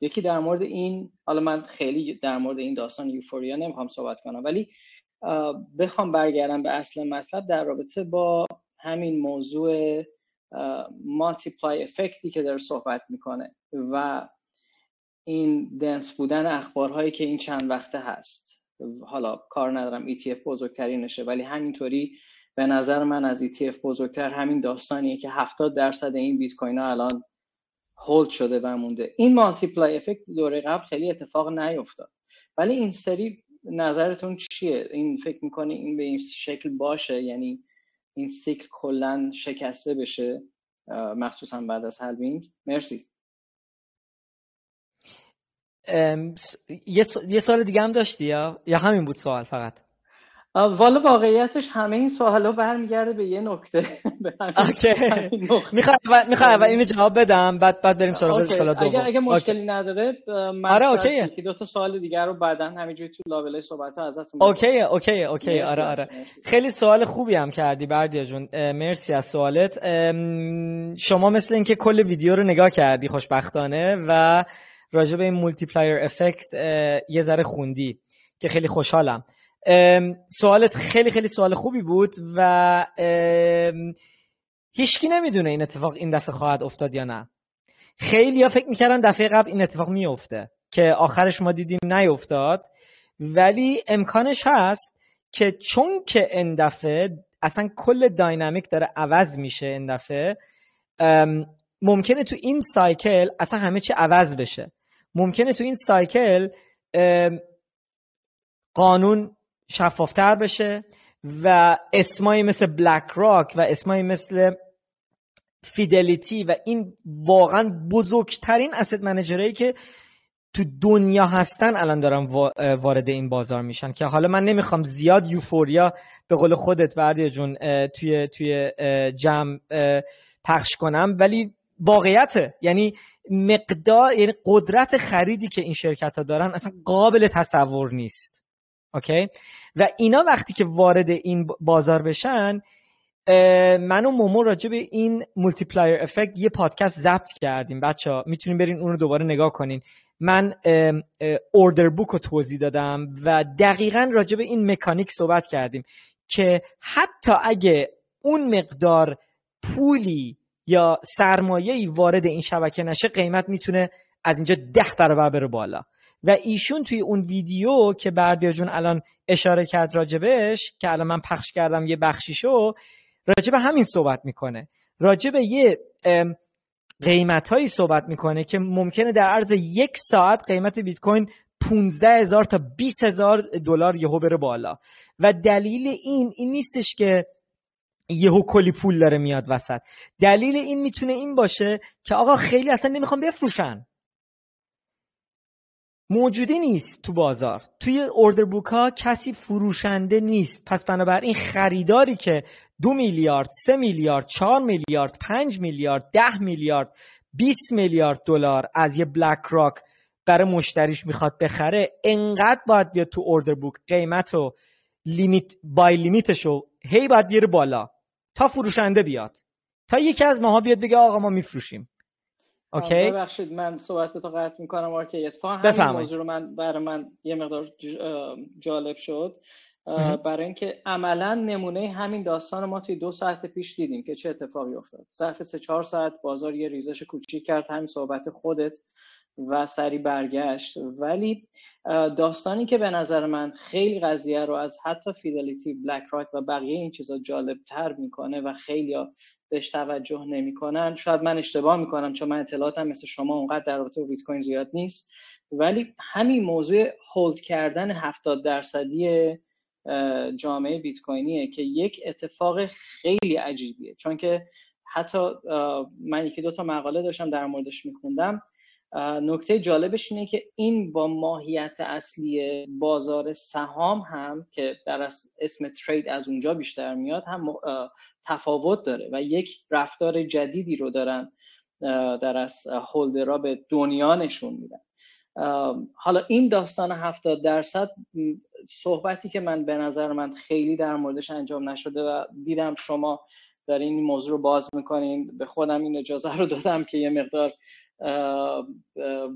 یکی در مورد این حالا من خیلی در مورد این داستان یوفوریا نمی‌خوام صحبت کنم ولی بخوام برگردم به اصل مطلب در رابطه با همین موضوع مالتیپلای افکتی که داره صحبت می‌کنه و این دنس بودن اخبارهایی که این چند وقته هست. حالا کار ندارم ETF بزرگترینشه ولی همینطوری به نظر من از ETF بزرگتر همین داستانیه که 70 درصد این بیت کوین ها الان هولد شده و مونده. این multiply effect دوره قبل خیلی اتفاق نیفتاد. ولی این سری نظرتون چیه؟ این فکر می‌کنه این به این شکل باشه؟ یعنی این cycle کلا شکسته بشه مخصوصا بعد از halving مرسی. یه سوال دیگه هم داشتی یا؟ یا همین بود سوال فقط؟ والا واقعیتش همه این سوالا برمیگرده به یه نکته. اوکی. می‌خوای اول اینو جواب بدم بعد بعد بریم سراغ سوال دوم. اگه اگه مشکلی نداره من آره okay دو تا سوال دیگر رو بعدا همینجوری تو لابلای صحبت ها ازتون okay okay okay آره آره. خیلی سوال خوبی هم کردی بردیا جون. مرسی از سوالت. شما مثل اینکه کل ویدیو رو نگاه کردی خوشبختانه و راجع به این multiplier effect یه ذره خوندی که خیلی خوشحالم. سوالت خیلی خیلی سوال خوبی بود و هیچکی نمی‌دونه این اتفاق این دفعه خواهد افتاد یا نه. خیلی ها فکر می‌کردن دفعه قبل این اتفاق میفته که آخرش ما دیدیم نیفتاد. ولی امکانش هست که چون که این دفعه اصلا کل داینامیک داره عوض میشه این دفعه ممکنه تو این سایکل اصلا همه چی عوض بشه. ممکنه تو این سایکل قانون شفافتر بشه و اسمایی مثل بلک راک و اسمایی مثل فیدلیتی و این واقعا بزرگترین اسید منیجرهایی که تو دنیا هستن الان دارن وارد این بازار میشن که حالا من نمی‌خوام زیاد یوفوریا به قول خودت بردی جون توی توی جمع پخش کنم ولی واقعیته. یعنی مقدار یعنی قدرت خریدی که این شرکت ها دارن اصلا قابل تصور نیست. Okay؟ و اینا وقتی که وارد این بازار بشن من و مومو راجع به این multiplier effect یه پادکست ضبط کردیم. بچه ها می‌تونیم برین اون رو دوباره نگاه کنین. من order book رو توضیح دادم و دقیقا راجع به این مکانیک صحبت کردیم که حتی اگه اون مقدار پولی یا سرمایه‌ای وارد این شبکه نشه قیمت می‌تونه از اینجا ده برابر بره بالا. و ایشون توی اون ویدیو که بردیا جون الان اشاره کرد راجبش که الان من پخش کردم یه بخشیشو راجب همین صحبت می‌کنه. راجب یه قیمت هایی صحبت می‌کنه که ممکنه در عرض یک ساعت قیمت بیت کوین 15 هزار تا 20 هزار دلار یهو بره بالا. و دلیل این این نیستش که یهو کلی پول داره میاد وسط. دلیل این می‌تونه این باشه که آقا خیلی اصلا نمی‌خوام بفروشن. موجودی نیست تو بازار. توی اوردر بوک ها کسی فروشنده نیست. پس بنابراین خریداری که دو میلیارد سه میلیارد چهار میلیارد پنج میلیارد ده میلیارد 20 میلیارد دلار از یه بلک راک برای مشتریش می‌خواد بخره انقدر باید بیاد تو اوردر بوک قیمت و لیمیت بای لیمیتشو هی باید بیاره بالا تا فروشنده بیاد. تا یکی از ماها بیاد بگه آقا ما میفروشیم. Okay. ببخشید من صحبت رو قطع می‌کنم. آرکی اتفاقا همین موضوع رو من برای من یه مقدار جالب شد. برای اینکه عملا نمونه همین داستان ما توی دو ساعت پیش دیدیم که چه اتفاقی افتاد. ظرف سه چهار ساعت بازار یه ریزش کوچیک کرد. همین صحبت خودت. و سریع برگشت. ولی داستانی که به نظر من خیلی قضیه رو از حتی Fidelity BlackRock و بقیه این چیزا جالب تر می‌کنه و خیلی بهش توجه نمی‌کنن. شاید من اشتباه می‌کنم چون من اطلاعاتم مثل شما اونقدر در رابطه با بیت کوین زیاد نیست. ولی همین موضوع هولد کردن 70 درصدی جامعه بیت کوینیه که یک اتفاق خیلی عجیبیه. چون که حتی من یکی دو تا مقاله داشتم در موردش میخوندم. نکته جالبش اینه که این با ماهیت اصلی بازار سهام هم که در اسم ترید از اونجا بیشتر میاد هم تفاوت داره و یک رفتار جدیدی رو دارن در از هولدرها به دنیا نشون میدن. حالا این داستان هفتاد درصد صحبتی که من به نظر من خیلی در موردش انجام نشده و دیدم شما در این موضوع رو باز می‌کنین به خودم این اجازه رو دادم که یه مقدار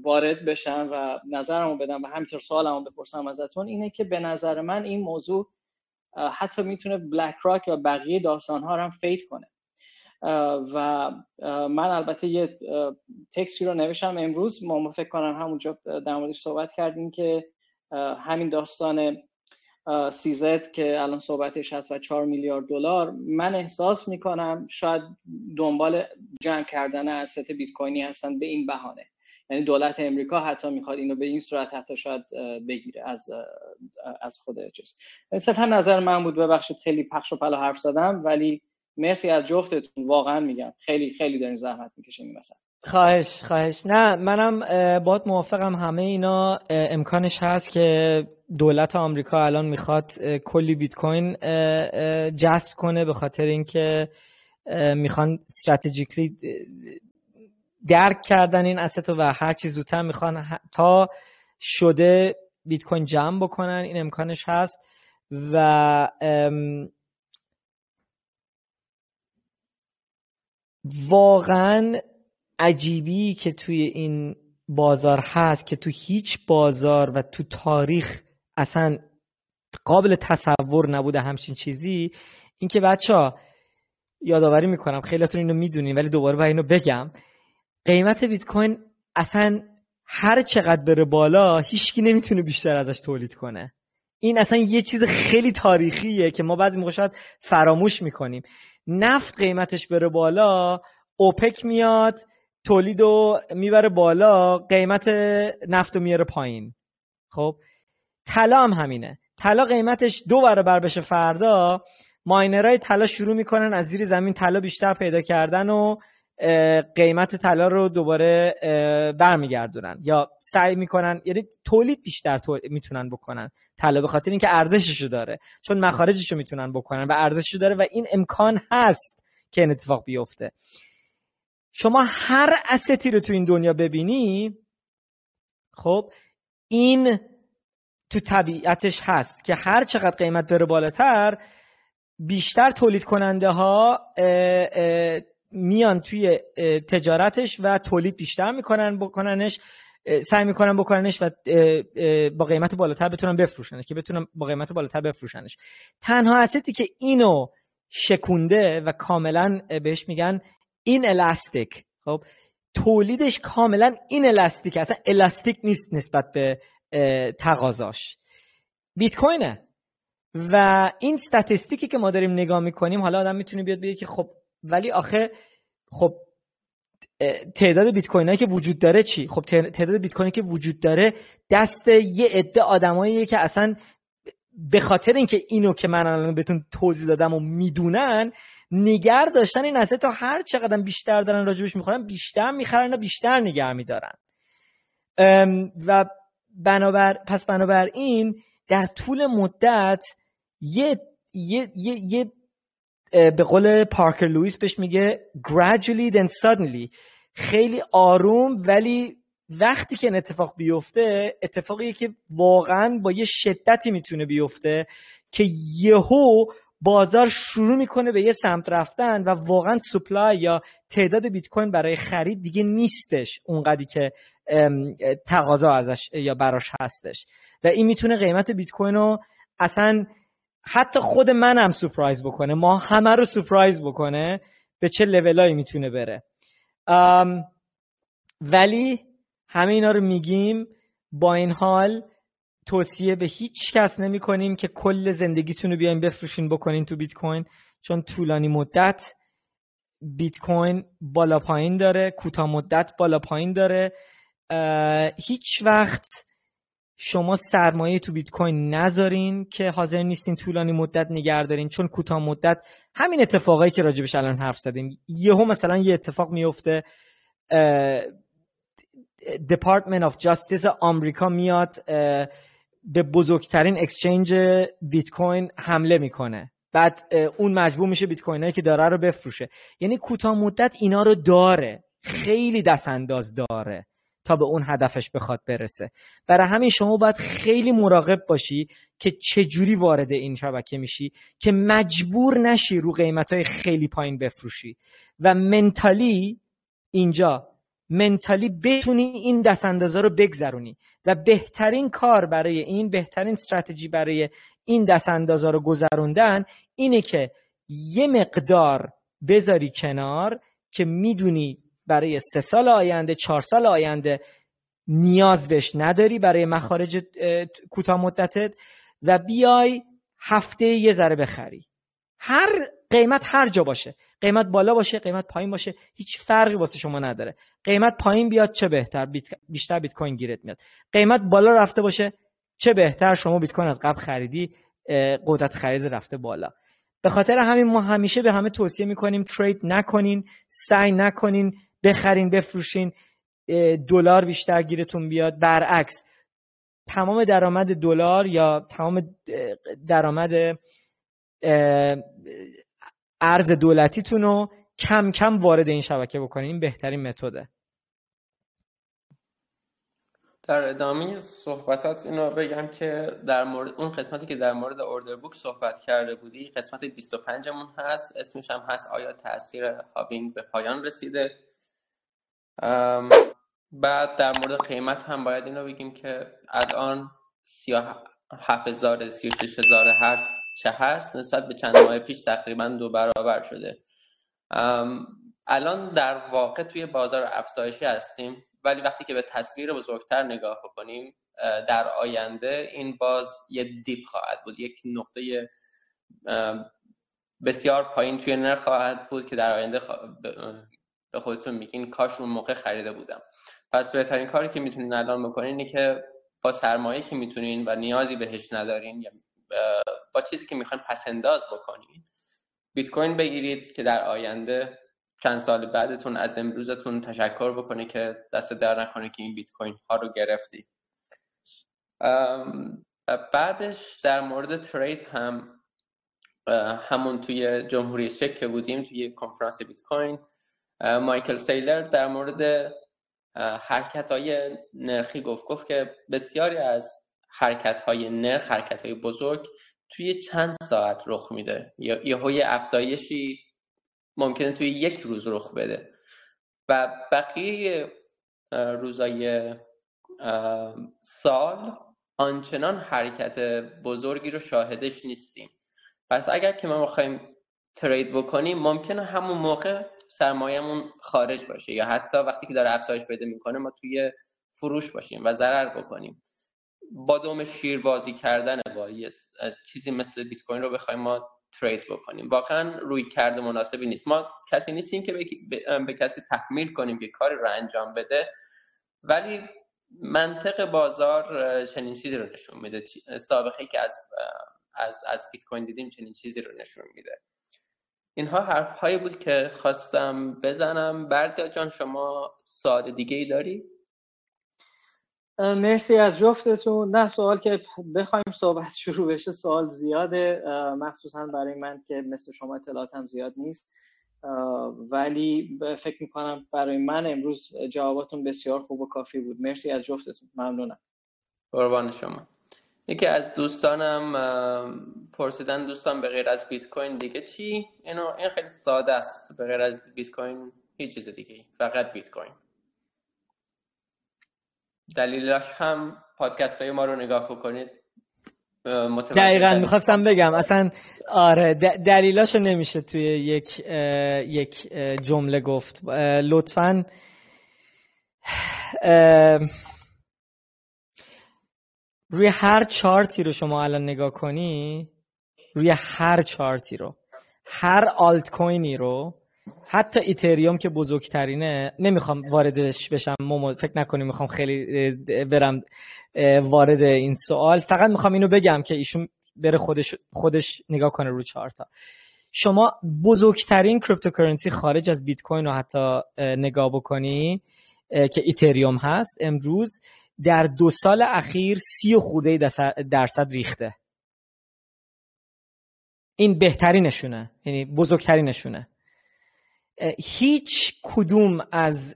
وارد بشن و نظرمو بدم و همینطور سوالمو بپرسم ازتون اینه که به نظر من این موضوع حتی می‌تونه بلک راک یا بقیه داستان ها هم فیت کنه. و من البته یه تکسی رو نوشتم امروز ما فکر کنم همونجا در موردش صحبت کردیم که همین داستان سیزت که الان صحبتش هست و 4 میلیارد دلار. من احساس می‌کنم شاید دنبال جمع کردن اسست بیت کوینی هستن به این بهانه. یعنی دولت امریکا حتی می‌خواد اینو به این صورت حتی شاید بگیره از از خود چیز. صرفا نظر من بود ببخشید خیلی پخش و پلا حرف زدم ولی مرسی از جفتتون واقعا میگم. خیلی خیلی دارین زحمت می‌کشین مثلا خواهش خواهش. نه منم باید موافقم همه اینا امکانش هست که دولت آمریکا الان می‌خواد کلی بیت کوین جذب کنه به خاطر اینکه می‌خوان استراتژیکلی درک کردن این اسست و هر چیز زودتر می‌خوان تا شده بیت کوین جمع بکنن این امکانش هست. و واقعا عجیبی که توی این بازار هست که تو هیچ بازار و تو تاریخ اصلا قابل تصور نبوده همچین چیزی. اینکه بچه ها یادآوری می‌کنم خیلیتون اینو می‌دونین ولی دوباره باید اینو بگم. قیمت بیت کوین اصلا هر چقدر بره بالا هیچکی نمی‌تونه بیشتر ازش تولید کنه. این اصلا یه چیز خیلی تاریخیه که ما بعضی موقع فراموش می‌کنیم. نفت قیمتش بره بالا اوپک میاد تولید رو می‌بره بالا قیمت نفت رو میاره پایین. خب؟ طلا هم همینه. طلا قیمتش دو برابر بشه فردا ماینرهای طلا شروع می‌کنن از زیر زمین طلا بیشتر پیدا کردن و قیمت طلا رو دوباره برمیگردونن یا سعی می‌کنن یعنی تولید بیشتر می‌تونن بکنن طلا به خاطر اینکه ارزششو داره. چون مخارجشو می‌تونن بکنن و ارزششو داره و این امکان هست که این اتفاق بیفته. شما هر استی رو تو این دنیا ببینی خب این تو طبیعتش هست که هر چقدر قیمت بره بالاتر بیشتر تولید کننده ها میان توی تجارتش و تولید بیشتر می‌کنن بکننش سعی می‌کنن بکننش و با قیمت بالاتر بتونن بفروشنش که بتونن با قیمت بالاتر بفروشنش. تنها استی که اینو شکونده و کاملا بهش میگن این الاستیک خب تولیدش کاملا این الاستیک اصلا الاستیک نیست نسبت به تقاضاش. بیت کوینه. و این ستاتستیکی که ما داریم نگاه می‌کنیم حالا آدم می‌تونه بیاد بگه که خب ولی آخه خب تعداد بیت کوین که وجود داره چی؟ خب تعداد بیت کوینی که وجود داره دست یه عده آدمایی که اصلا به خاطر اینکه اینو که من الان بهتون توضیح دادم و می‌دونن نگر داشتن این اصلا تا هر چقدر بیشتر دارن راجبش می‌خورن بیشتر می‌خرن و بیشتر نگر میدارن. و بنابر پس بنابراین در طول مدت یه یه یه, یه به قول پارکر لوئیس بهش میگه gradually then suddenly. خیلی آروم ولی وقتی که این اتفاق بیفته اتفاقی که واقعا با یه شدتی می‌تونه بیفته که یهو بازار شروع می‌کنه به یه سمت رفتن و واقعا سپلای یا تعداد بیت کوین برای خرید دیگه نیستش اونقدری که تقاضا ازش یا براش هستش. و این می‌تونه قیمت بیت کوین رو اصلا حتی خود منم surprise بکنه. ما همه رو surprise بکنه. به چه لولایی می‌تونه بره. ولی همه اینا رو میگیم با این حال توصیه به هیچ کس نمی کنیم که کل زندگیتون رو بیاین بفروشین بکنین تو بیت کوین چون طولانی مدت بیت کوین بالا پایین داره کوتاه مدت بالا پایین داره. هیچ وقت شما سرمایه تو بیت کوین نذارین که حاضر نیستین طولانی مدت نگه دارین. چون کوتاه مدت همین اتفاقایی که راجبش الان حرف زدیم. یهو مثلا یه اتفاق میفته دپارتمنت آف جاستیس آمریکا میاد به بزرگترین اکسچنج بیت کوین حمله می‌کنه. بعد اون مجبور میشه بیت کوین هایی که داره رو بفروشه. یعنی کوتاه مدت اینا رو داره. خیلی دست انداز داره تا به اون هدفش بخواد برسه. برای همین شما باید خیلی مراقب باشی که چجوری وارد این شبکه میشی که مجبور نشی رو قیمت های خیلی پایین بفروشی. و منتالی اینجا منتالی بتونی این دست اندازه رو بگذرونی و بهترین کار برای این بهترین استراتژی برای این دست اندازه رو گذروندن اینه که یه مقدار بذاری کنار که می‌دونی برای سه سال آینده چهار سال آینده نیاز بهش نداری برای مخارج کوتاه مدتت و بیای هفته یه ذره بخری. هر قیمت هر جا باشه. قیمت بالا باشه قیمت پایین باشه. هیچ فرقی واسه شما نداره. قیمت پایین بیاد چه بهتر؟ بیشتر بیت کوین گیرت میاد. قیمت بالا رفته باشه چه بهتر؟ شما بیت کوین از قبل خریدی قدرت خرید رفته بالا. به خاطر همین ما همیشه به همه توصیه می‌کنیم ترید نکنین سعی نکنین بخرین بفروشین. دلار بیشتر گیرتون بیاد. برعکس تمام درآمد دلار یا تمام درآمد ارز دولتیتون رو کم کم وارد این شبکه بکنین بهترین متده. در ادامه صحبتات اینو بگم که در مورد اون قسمتی که در مورد اوردر بوک صحبت کرده بودی قسمت 25 مون هست. اسمش هم هست آیا تاثیر هابینگ به پایان رسیده؟ بعد در مورد قیمت هم باید اینو بگیم که الان 37000 36000 هر چه هست نسبت به چند ماه پیش تقریبا دو برابر شده. الان در واقع توی بازار افزایشی هستیم ولی وقتی که به تصویر بزرگتر نگاه بکنیم در آینده این باز یه دیپ خواهد بود یک نقطه بسیار پایین توی نرخ خواهد بود که در آینده به خودتون میگین کاش اون موقع خریده بودم. پس بهترین کاری که می‌تونین الان بکنین اینه که با سرمایه که می‌تونین و نیازی بهش ندارین یا با چیزی که می‌خواین پسنداز بکنین بیت کوین بگیرید که در آینده چند سال بعدتون از امروزتون تشکر بکنه که دست در نکنه که این بیت کوین ها رو گرفتی. بعدش در مورد ترید هم همون توی جمهوری چک که بودیم توی کنفرانس بیت کوین مایکل سیلر در مورد حرکت های نرخی گفت گفت که بسیاری از حرکت های نرخ حرکت های بزرگ توی چند ساعت رخ میده. یا یه های افزایشی ممکنه توی یک روز رخ بده. و بقیه روزای سال آنچنان حرکت بزرگی رو شاهدش نیستیم. پس اگر که ما بخوایم ترید بکنیم ممکنه همون موقع سرمایهمون خارج باشه. یا حتی وقتی که داره افزایش پیدا می‌کنه ما توی فروش باشیم و ضرر بکنیم. با دوم شیر بازی کردن با از چیزی مثل بیت کوین رو بخوایم ما ترید بکنیم. واقعا روی کرده مناسبی نیست. ما کسی نیستیم که به, کسی تحمیل کنیم که کاری رو انجام بده. ولی منطق بازار چنین چیزی رو نشون میده. سابقه که از از از بیت کوین دیدیم چنین چیزی رو نشون میده. اینها حرف هایی بود که خواستم بزنم. بردیا جان شما سوال دیگه ای داری؟ مرسی از جفتتون. نه سوال که بخوایم صحبت شروع بشه سوال زیاده. مخصوصا برای من که مثل شما اطلاعاتم زیاد نیست. ولی فکر می‌کنم برای من امروز جواباتون بسیار خوب و کافی بود. مرسی از جفتتون. ممنونم. قربان شما. یکی از دوستانم پرسیدن دوستان به غیر از بیت کوین دیگه چی؟ اینو این خیلی ساده است. به غیر از بیت کوین هیچ چیز دیگه فقط بیت کوین. دلیلش هم پادکست های ما رو نگاه بکنید دقیقا می‌خواستم بگم اصلا آره دلیلاشو نمیشه توی یک یک جمله گفت. لطفا روی هر چارتی رو شما الان نگاه کنی روی هر چارتی رو هر آلت کوینی رو حتی ایتریوم که بزرگترینه نمی‌خوام واردش بشم فکر نکنیم می‌خوام خیلی برم وارد این سوال. فقط می‌خوام اینو بگم که ایشون بره خودش خودش نگاه کنه رو چارتا شما بزرگترین cryptocurrency خارج از بیت کوین رو حتی نگاه بکنی که ایتریوم هست امروز در دو سال اخیر سی و خورده درصد ریخته. این بهترینشونه یعنی بزرگترینشونه. هیچ کدوم از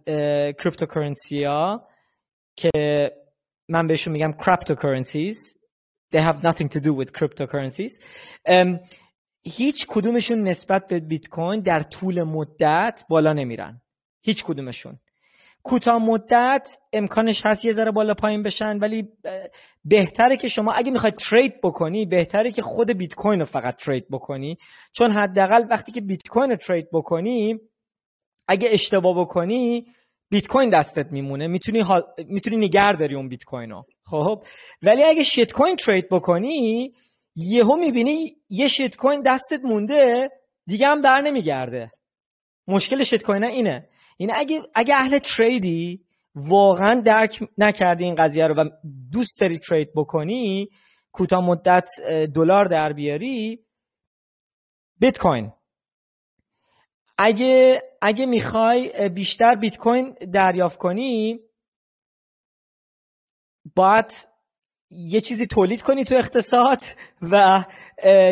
cryptocurrency ها که من بهشون میگم cryptocurrencies they have nothing to do with cryptocurrencies هیچ کدومشون نسبت به بیت کوین در طول مدت بالا نمیرن. هیچ کدومشون. کوتاه مدت امکانش هست یه ذره بالا پایین بشن ولی بهتره که شما اگه می‌خوای ترید بکنی بهتره که خود بیت کوین رو فقط ترید بکنی. چون حداقل وقتی که بیت کوین رو ترید بکنی اگه اشتباه بکنی بیت کوین دستت میمونه. می‌تونی ها... می‌تونی نگه داری اون بیت کوین رو خب؟ ولی اگه شیت کوین ترید بکنی یهو می‌بینی یه شیت کوین دستت مونده دیگه هم در نمیگرده. مشکل شیت کوین اینه. این اگه اگه اهل تریدی واقعا درک نکردی این قضیه رو و دوست داری ترید بکنی کوتاه مدت دلار در بیاری بیت کوین اگه اگه می‌خوای بیشتر بیت کوین دریافت کنی باید یه چیزی تولید کنی تو اقتصاد و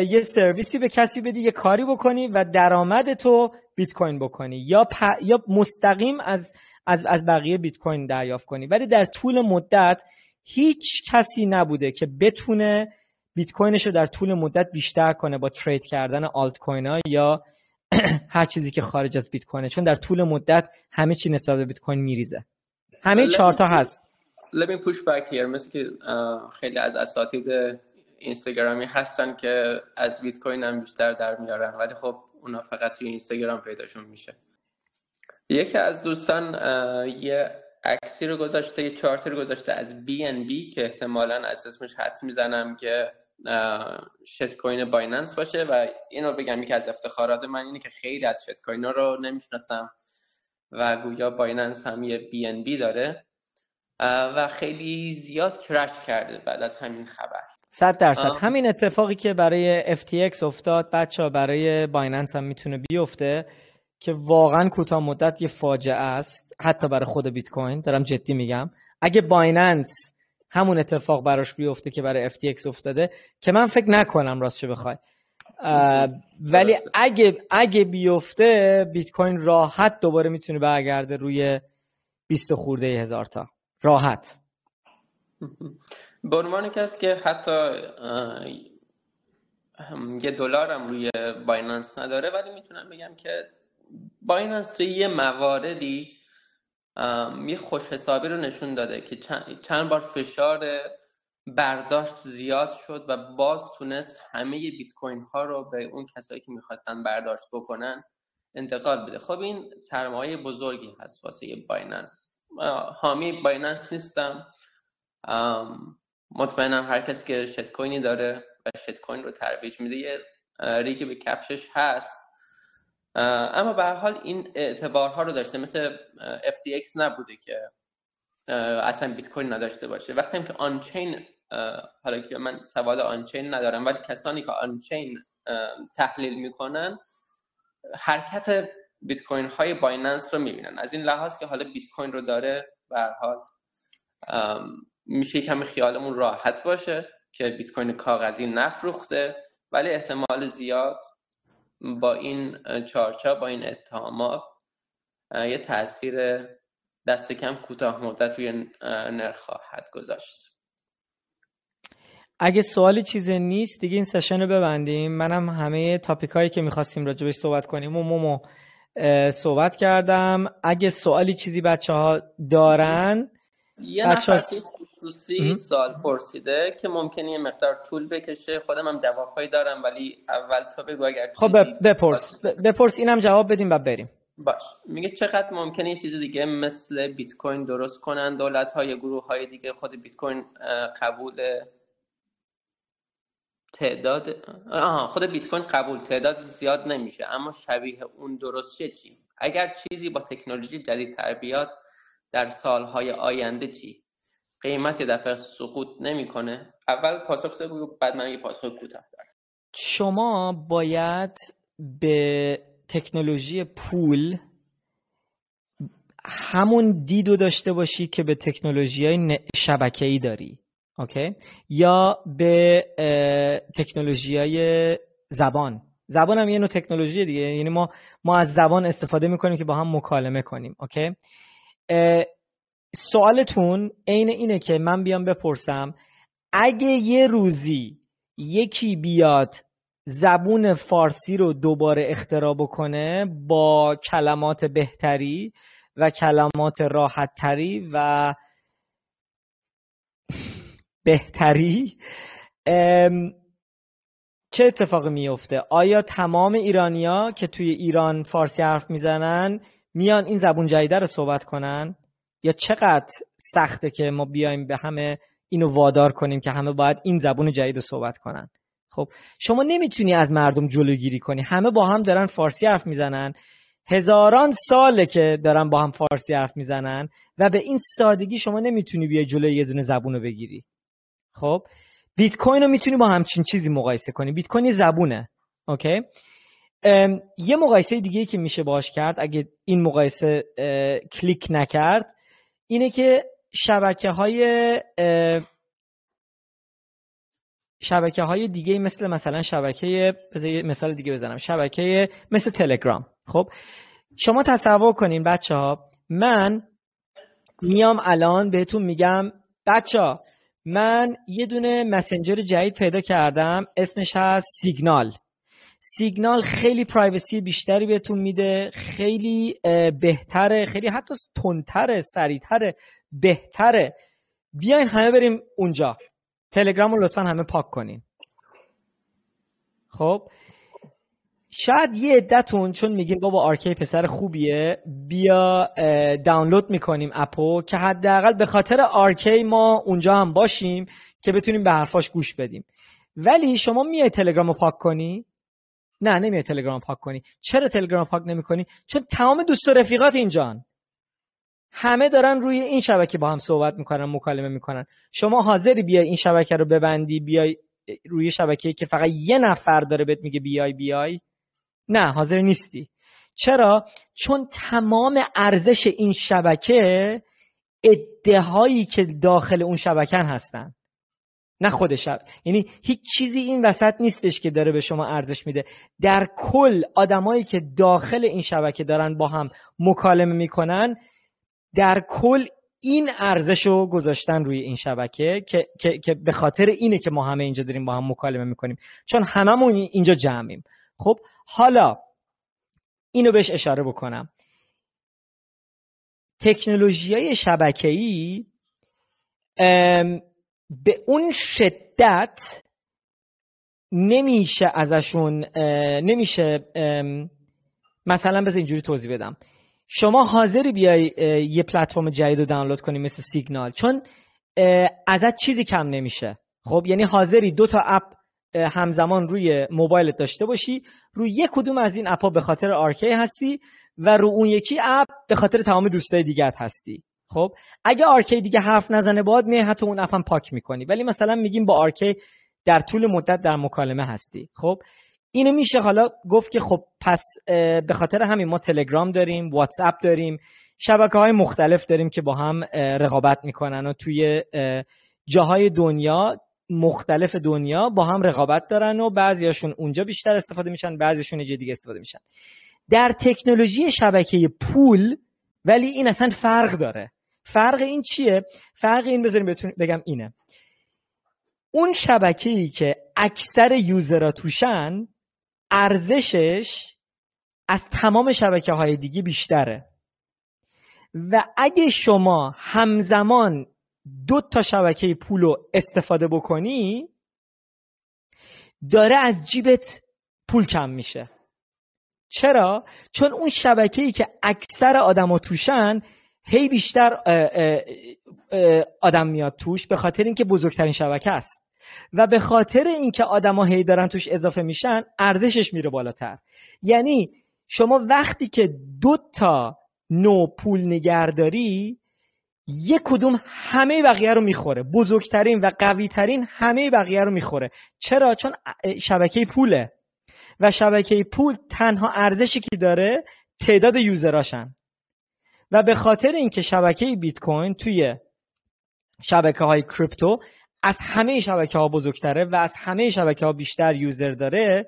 یه سرویسی به کسی بدی یه کاری بکنی و درآمد تو بیت کوین بکنی یا یا مستقیم از از از بقیه بیت کوین دریافت کنی. ولی در طول مدت هیچ کسی نبوده که بتونه بیت کوینش رو در طول مدت بیشتر کنه با ترید کردن آلت کوین ها یا هر چیزی که خارج از بیت کوینه چون در طول مدت همه چی نسبت به بیت کوین میریزه. همه چهار تا هست. let me push back here. مثل که خیلی از اساتید اینستاگرامی هستن که از بیت کوین هم بیشتر در میارن ولی خب اونا فقط توی اینستاگرام پیداشون میشه. یکی از دوستان یه عکسی رو گذاشته یه چارتی رو گذاشته از بی ان بی که احتمالا از اسمش حدس می‌زنم که شت کوین بایننس باشه و اینو بگم یکی از افتخارات من اینه که خیلی از شت کوین رو نمی‌شناسم و گویا بایننس هم یه BNB داره و خیلی زیاد crash کرده بعد از همین خبر. صد درصد. همین اتفاقی که برای FTX افتاد بچه ها برای بایننس هم می‌تونه بیفته که واقعا کوتاه مدت یه فاجعه است حتی برای خود بیت کوین دارم جدی میگم. اگه بایننس همون اتفاق براش بیفته که برای FTX افتاده که من فکر نکنم راستش بخوای. ولی اگه اگه بیفته بیت کوین راحت دوباره می‌تونه برگرده روی 20 خورده هزار تا. راحت. به عنوان کسی که حتی یه دلار هم روی بایننس نداره ولی می‌تونم بگم که بایننس توی یه مواردی یه خوش حسابی رو نشون داده که چند بار فشار برداشت زیاد شد و باز تونست همه بیت کوین ها رو به اون کسایی که می‌خواستن برداشت بکنن انتقال بده. خب این سرمایه بزرگی هست واسه بایننس. حامی بایننس نیستم. مطمئنا هر کسی که shitcoin ی داره و shitcoin رو ترویج میده یه ریگی به کفشش هست. اما به هر حال این اعتبارها رو داشته مثل FTX نبوده که اصلا بیت کوین نداشته باشه. وقتی که آنچین حالا که من سوال آنچین ندارم ولی کسانی که آنچین تحلیل می‌کنن حرکت بیت کوین های بایننس رو می‌بینن. از این لحاظ که حالا بیت کوین رو داره به حال میشه کمی خیالمون راحت باشه که بیت کوین کاغذی نفروخته ولی احتمال زیاد با این چارچا با این اتهامات یه تاثیر دست کم کوتاه مدت روی نرخ خواهد گذاشت. اگه سوالی چیزی نیست دیگه این سشن رو ببندیم. منم همه تاپیک هایی که می‌خواستیم راجبش صحبت کنیم و مومو صحبت کردم. اگه سوالی چیزی بچه ها دارن یه نفر خصوصی سوال پرسیده که ممکنه یه مقدار طول بکشه. خودم هم جوابهایی دارم ولی اول تا بگو اگر خب بپرس. بپرس اینم جواب بدیم و بریم. باش. میگه چقدر ممکنه یه چیز دیگه مثل بیت کوین درست کنن؟ دولت های گروه های دیگه خود بیت کوین قبول تعداد آها خود بیت کوین قبول تعداد زیاد نمیشه. اما شبیه اون درست چی؟ اگر چیزی با تکنولوژی جدید تر در سالهای آینده چی؟ قیمت یه دفعه سقوط نمی‌کنه؟ اول پاسخ بگو بعد من یه پاسخ کوتاه دارم. شما باید به تکنولوژی پول همون دیدو داشته باشی که به تکنولوژی های شبکه‌ای داری اوکی؟ یا به تکنولوژی های زبان. زبان هم یه نوع تکنولوژی دیگه یعنی ما ما از زبان استفاده می‌کنیم که با هم مکالمه کنیم اوکی؟ سوالتون عین اینه که من بیام بپرسم اگه یه روزی یکی بیاد زبون فارسی رو دوباره اختراع بکنه با کلمات بهتری و کلمات راحتتری و بهتری چه اتفاقی میفته آیا تمام ایرانیا که توی ایران فارسی حرف می‌زنن میان این زبون جدیده رو صحبت کنن؟ یا چقدر سخته که ما بیایم به همه اینو وادار کنیم که همه باید این زبون جدید صحبت کنن؟ خب شما نمی‌تونی از مردم جلوگیری کنی. همه با هم دارن فارسی حرف می‌زنن. هزاران ساله که دارن با هم فارسی حرف می‌زنن و به این سادگی شما نمی‌تونی بیای جلوی یه دونه زبون رو بگیری. خب بیت کوین رو می‌تونی با همچین چیزی مقایسه کنی. بیت کوین زبونه اوکی؟ یه مقایسه دیگه که میشه باش کرد اگه این مقایسه کلیک نکرد اینه که شبکه های شبکه های دیگه مثل مثلا شبکه مثال دیگه بزنم. شبکه مثل تلگرام. خب شما تصور کنین بچه ها من میام الان بهتون میگم بچه ها من یه دونه مسنجر جدید پیدا کردم اسمش هست سیگنال. سیگنال خیلی پرایوسی بیشتری بهتون میده خیلی بهتره خیلی حتی تندتره سریعتره بهتره. بیاین همه بریم اونجا. تلگرام رو لطفا همه پاک کنین. خب. شاید یه عده‌تون چون میگین بابا آرکی پسر خوبیه بیا دانلود می‌کنیم app و که حداقل به خاطر آرکی ما اونجا هم باشیم که بتونیم به حرفاش گوش بدیم. ولی شما میای تلگرام رو پاک کنی؟ نه نمیای تلگرام پاک کنی. چرا تلگرام پاک نمی‌کنی؟ چون تمام دوست و رفیقات اینجان. همه دارن روی این شبکه با هم صحبت می‌کنن مکالمه می‌کنن. شما حاضری بیای این شبکه رو ببندی بیای روی شبکه که فقط یه نفر داره بهت میگه بیای بیای؟ نه حاضر نیستی. چرا؟ چون تمام ارزش این شبکه ادعایی که داخل اون شبکن هستن. نه خود شب. یعنی هیچ چیزی این وسط نیستش که داره به شما ارزش میده. در کل آدمایی که داخل این شبکه دارن با هم مکالمه می‌کنن در کل این ارزش رو گذاشتن روی این شبکه که, که, که به خاطر اینه که ما همه اینجا داریم با هم مکالمه می‌کنیم. چون هممون اینجا جمعیم. خب حالا اینو بهش اشاره بکنم. تکنولوژی های شبکه‌ای به اون شدت نمیشه ازشون نمیشه مثلا بذار اینجوری توضیح بدم. شما حاضری بیای یه پلتفرم جدید رو دانلود کنی مثل سیگنال. چون ازت چیزی کم نمیشه. خب یعنی حاضری دو تا app همزمان روی موبایلت داشته باشی روی یک کدوم از این app ا به خاطر آرکی هستی و رو اون یکی app به خاطر تمام دوستای دیگت هستی. خب اگه آرکی دیگه حرف نزنه باید می حتی اون app هم پاک می‌کنی. ولی مثلا میگیم با آرکی در طول مدت در مکالمه هستی. خب اینو میشه حالا گفت که خب پس به خاطر همین ما تلگرام داریم واتس اپ داریم شبکه های مختلف داریم که با هم رقابت می‌کنن و توی جاهای دنیا مختلف دنیا با هم رقابت دارن و بعضیاشون اونجا بیشتر استفاده میشن بعضیشون یه دیگه استفاده میشن. در تکنولوژی شبکه پول ولی این اصلا فرق داره. فرق این چیه؟ فرق این بذاریم بگم اینه. اون شبکه ای که اکثر یوزرها توشن ارزشش از تمام شبکه های دیگه بیشتره. و اگه شما همزمان دو تا شبکه پول رو استفاده بکنی داره از جیبت پول کم میشه. چرا؟ چون اون شبکه ای که اکثر آدما توشن هی بیشتر آدم میاد توش به خاطر اینکه بزرگترین شبکه است. و به خاطر اینکه آدما هی دارن توش اضافه میشن ارزشش میره بالاتر. یعنی شما وقتی که دو تا نو پول نگهداری یک کدوم همه بقیه رو می‌خوره. بزرگترین و قویترین همه بقیه رو می‌خوره. چرا؟ چون شبکه پوله. و شبکه پول تنها ارزشی که داره تعداد یوزراشن. و به خاطر اینکه شبکه بیت کوین توی شبکه های کریپتو از همه شبکه ها بزرگتره و از همه شبکه ها بیشتر یوزر داره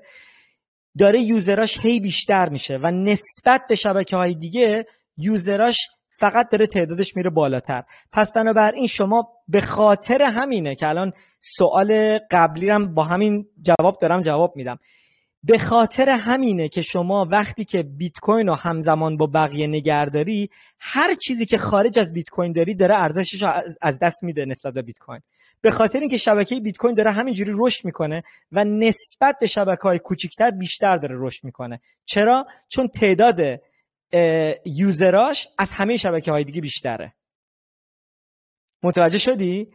داره یوزراش هی بیشتر میشه و نسبت به شبکه های دیگه یوزراش فقط داره تعدادش میره بالاتر. پس بنابراین شما به خاطر همینه که الان سوال قبلی هم با همین جواب دارم جواب میدم. به خاطر همینه که شما وقتی که بیت کوین رو همزمان با بقیه نگهداری هر چیزی که خارج از بیت کوین داری داره ارزشش رو از دست میده نسبت به بیت کوین به خاطر اینکه شبکه بیت کوین داره همینجوری رشد می‌کنه و نسبت به شبکه های کوچیکتر بیشتر داره رشد می‌کنه. چرا؟ چون تعداد یوزراش از همه شبکه های دیگه بیشتره. متوجه شدی؟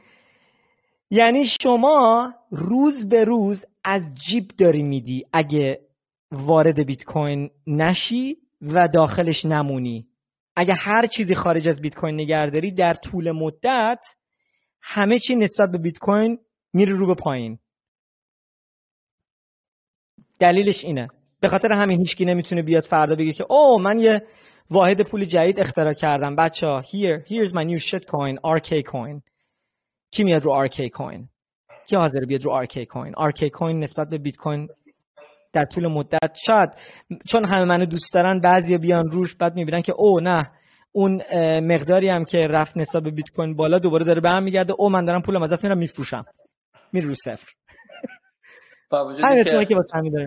یعنی شما روز به روز از جیب داری میدی اگه وارد بیت کوین نشی و داخلش نمونی. اگه هر چیزی خارج از بیت کوین نگهداری در طول مدت همه چی نسبت به بیت کوین میره رو به پایین. دلیلش اینه. به خاطر همین هیچکی نمی‌تونه بیاد فردا بگه که او من یه واحد پول جدید اختراع کردم بچه ها here here's my new shit coin RK coin. کی میاد رو RK کوین؟ کی حاضر بیاد رو RK کوین؟ RK کوین نسبت به بیت کوین در طول مدت شاید چون همه منو دوست دارن بعضی بیان روش بعد می‌بینن که او نه. اون مقداری هم که رفت نسبت به بیت کوین بالا دوباره داره به هم میگرده. او من دارم پولم از دست میرم میفروشم. میره رو صفر. با وجودی که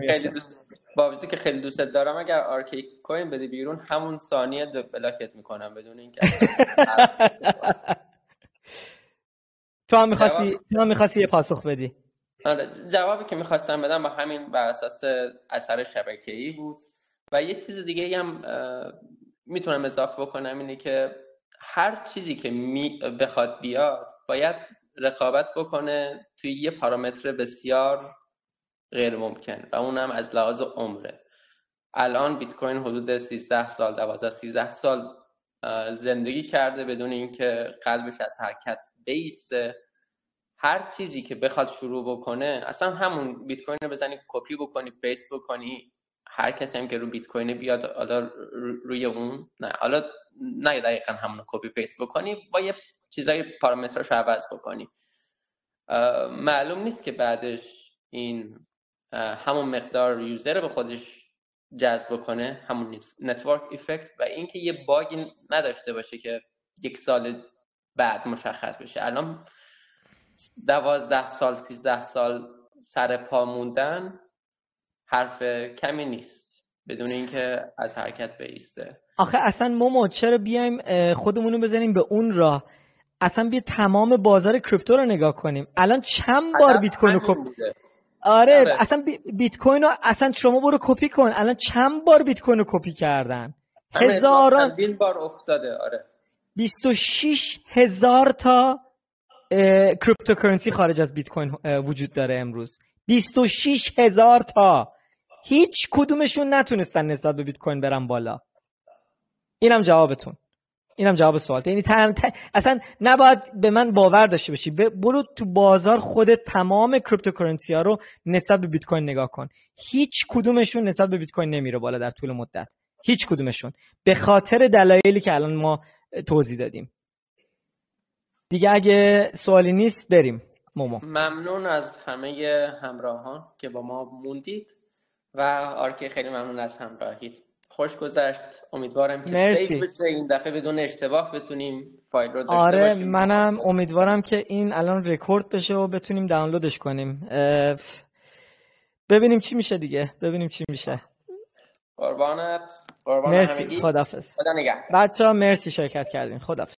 خیلی دوست با وجودی که خیلی دوست دارم اگر آرکی کوین بده بیرون همون ثانیه بلاکت می‌کنم بدون اینکه تو هم می‌خواستی تو هم می‌خواستی یه پاسخ بدی. آره جوابی که می‌خواستم بدم با همین بر اساس اثر شبکه‌ای بود. و یه چیز دیگه هم می‌تونم اضافه بکنم اینه که هر چیزی که می بخواد بیاد باید رقابت بکنه توی یه پارامتر بسیار غیر ممکن و اونم از لحاظ عمره. الان بیت کوین حدود 13 سال 12 13 سال زندگی کرده بدون اینکه قلبش از حرکت بیسته. هر چیزی که بخواد شروع بکنه اصلا همون بیت کوین رو بزنی کپی بکنی paste بکنی هر کسی هم که رو بیت کوین بیاد حالا روی اون نه. حالا نه دقیقا همون copy paste بکنی با یه چیزای پارامترش رو عوض بکنی. معلوم نیست که بعدش این همون مقدار user به خودش جذب کنه همون network effect و اینکه یه bug ی نداشته باشه که یک سال بعد مشخص بشه. الان دوازده سال سیزده سال سر پا موندن حرف کمی نیست بدون اینکه از حرکت بیسته. آخه اصلا مومو چرا بیایم خودمونو بزنیم به اون راه؟ اصلا بیا تمام بازار crypto رو نگاه کنیم. الان چند بار بیت کوین رو آره, آره. اصلا بیت کوین رو اصلا شما برو کپی کن. الان چند بار بیت کوین رو کپی کردن؟ هزاران بار افتاده آره. 26 هزار تا cryptocurrency خارج از بیت کوین وجود داره امروز. 26 هزار تا. هیچ کدومشون نتونستن نسبت به بیت کوین برن بالا. اینم جوابتون. اینم جواب سوال. یعنی اصلا نباید به من باور داشته باشی. برو تو بازار خود تمام cryptocurrency ها رو نسبت به بیت کوین نگاه کن. هیچ کدومشون نسبت به بیت کوین نمیره بالا در طول مدت. هیچ کدومشون. به خاطر دلایلی که الان ما توضیح دادیم. دیگه اگه سوالی نیست بریم. مومو. ممنون از همه همراهان که با ما موندید و آرکی خیلی ممنون از همراهیت. خوش گذشت. امیدوارم که مرسی. بشه. این دفعه بدون اشتباه بتونیم فایل رو داشته آره منم امیدوارم که این الان رکورد بشه و بتونیم دانلودش کنیم. ببینیم چی میشه دیگه. ببینیم چی میشه. قربانت. مرسی. خدافز خدا نگه بچه ها مرسی شرکت کردین. خدافز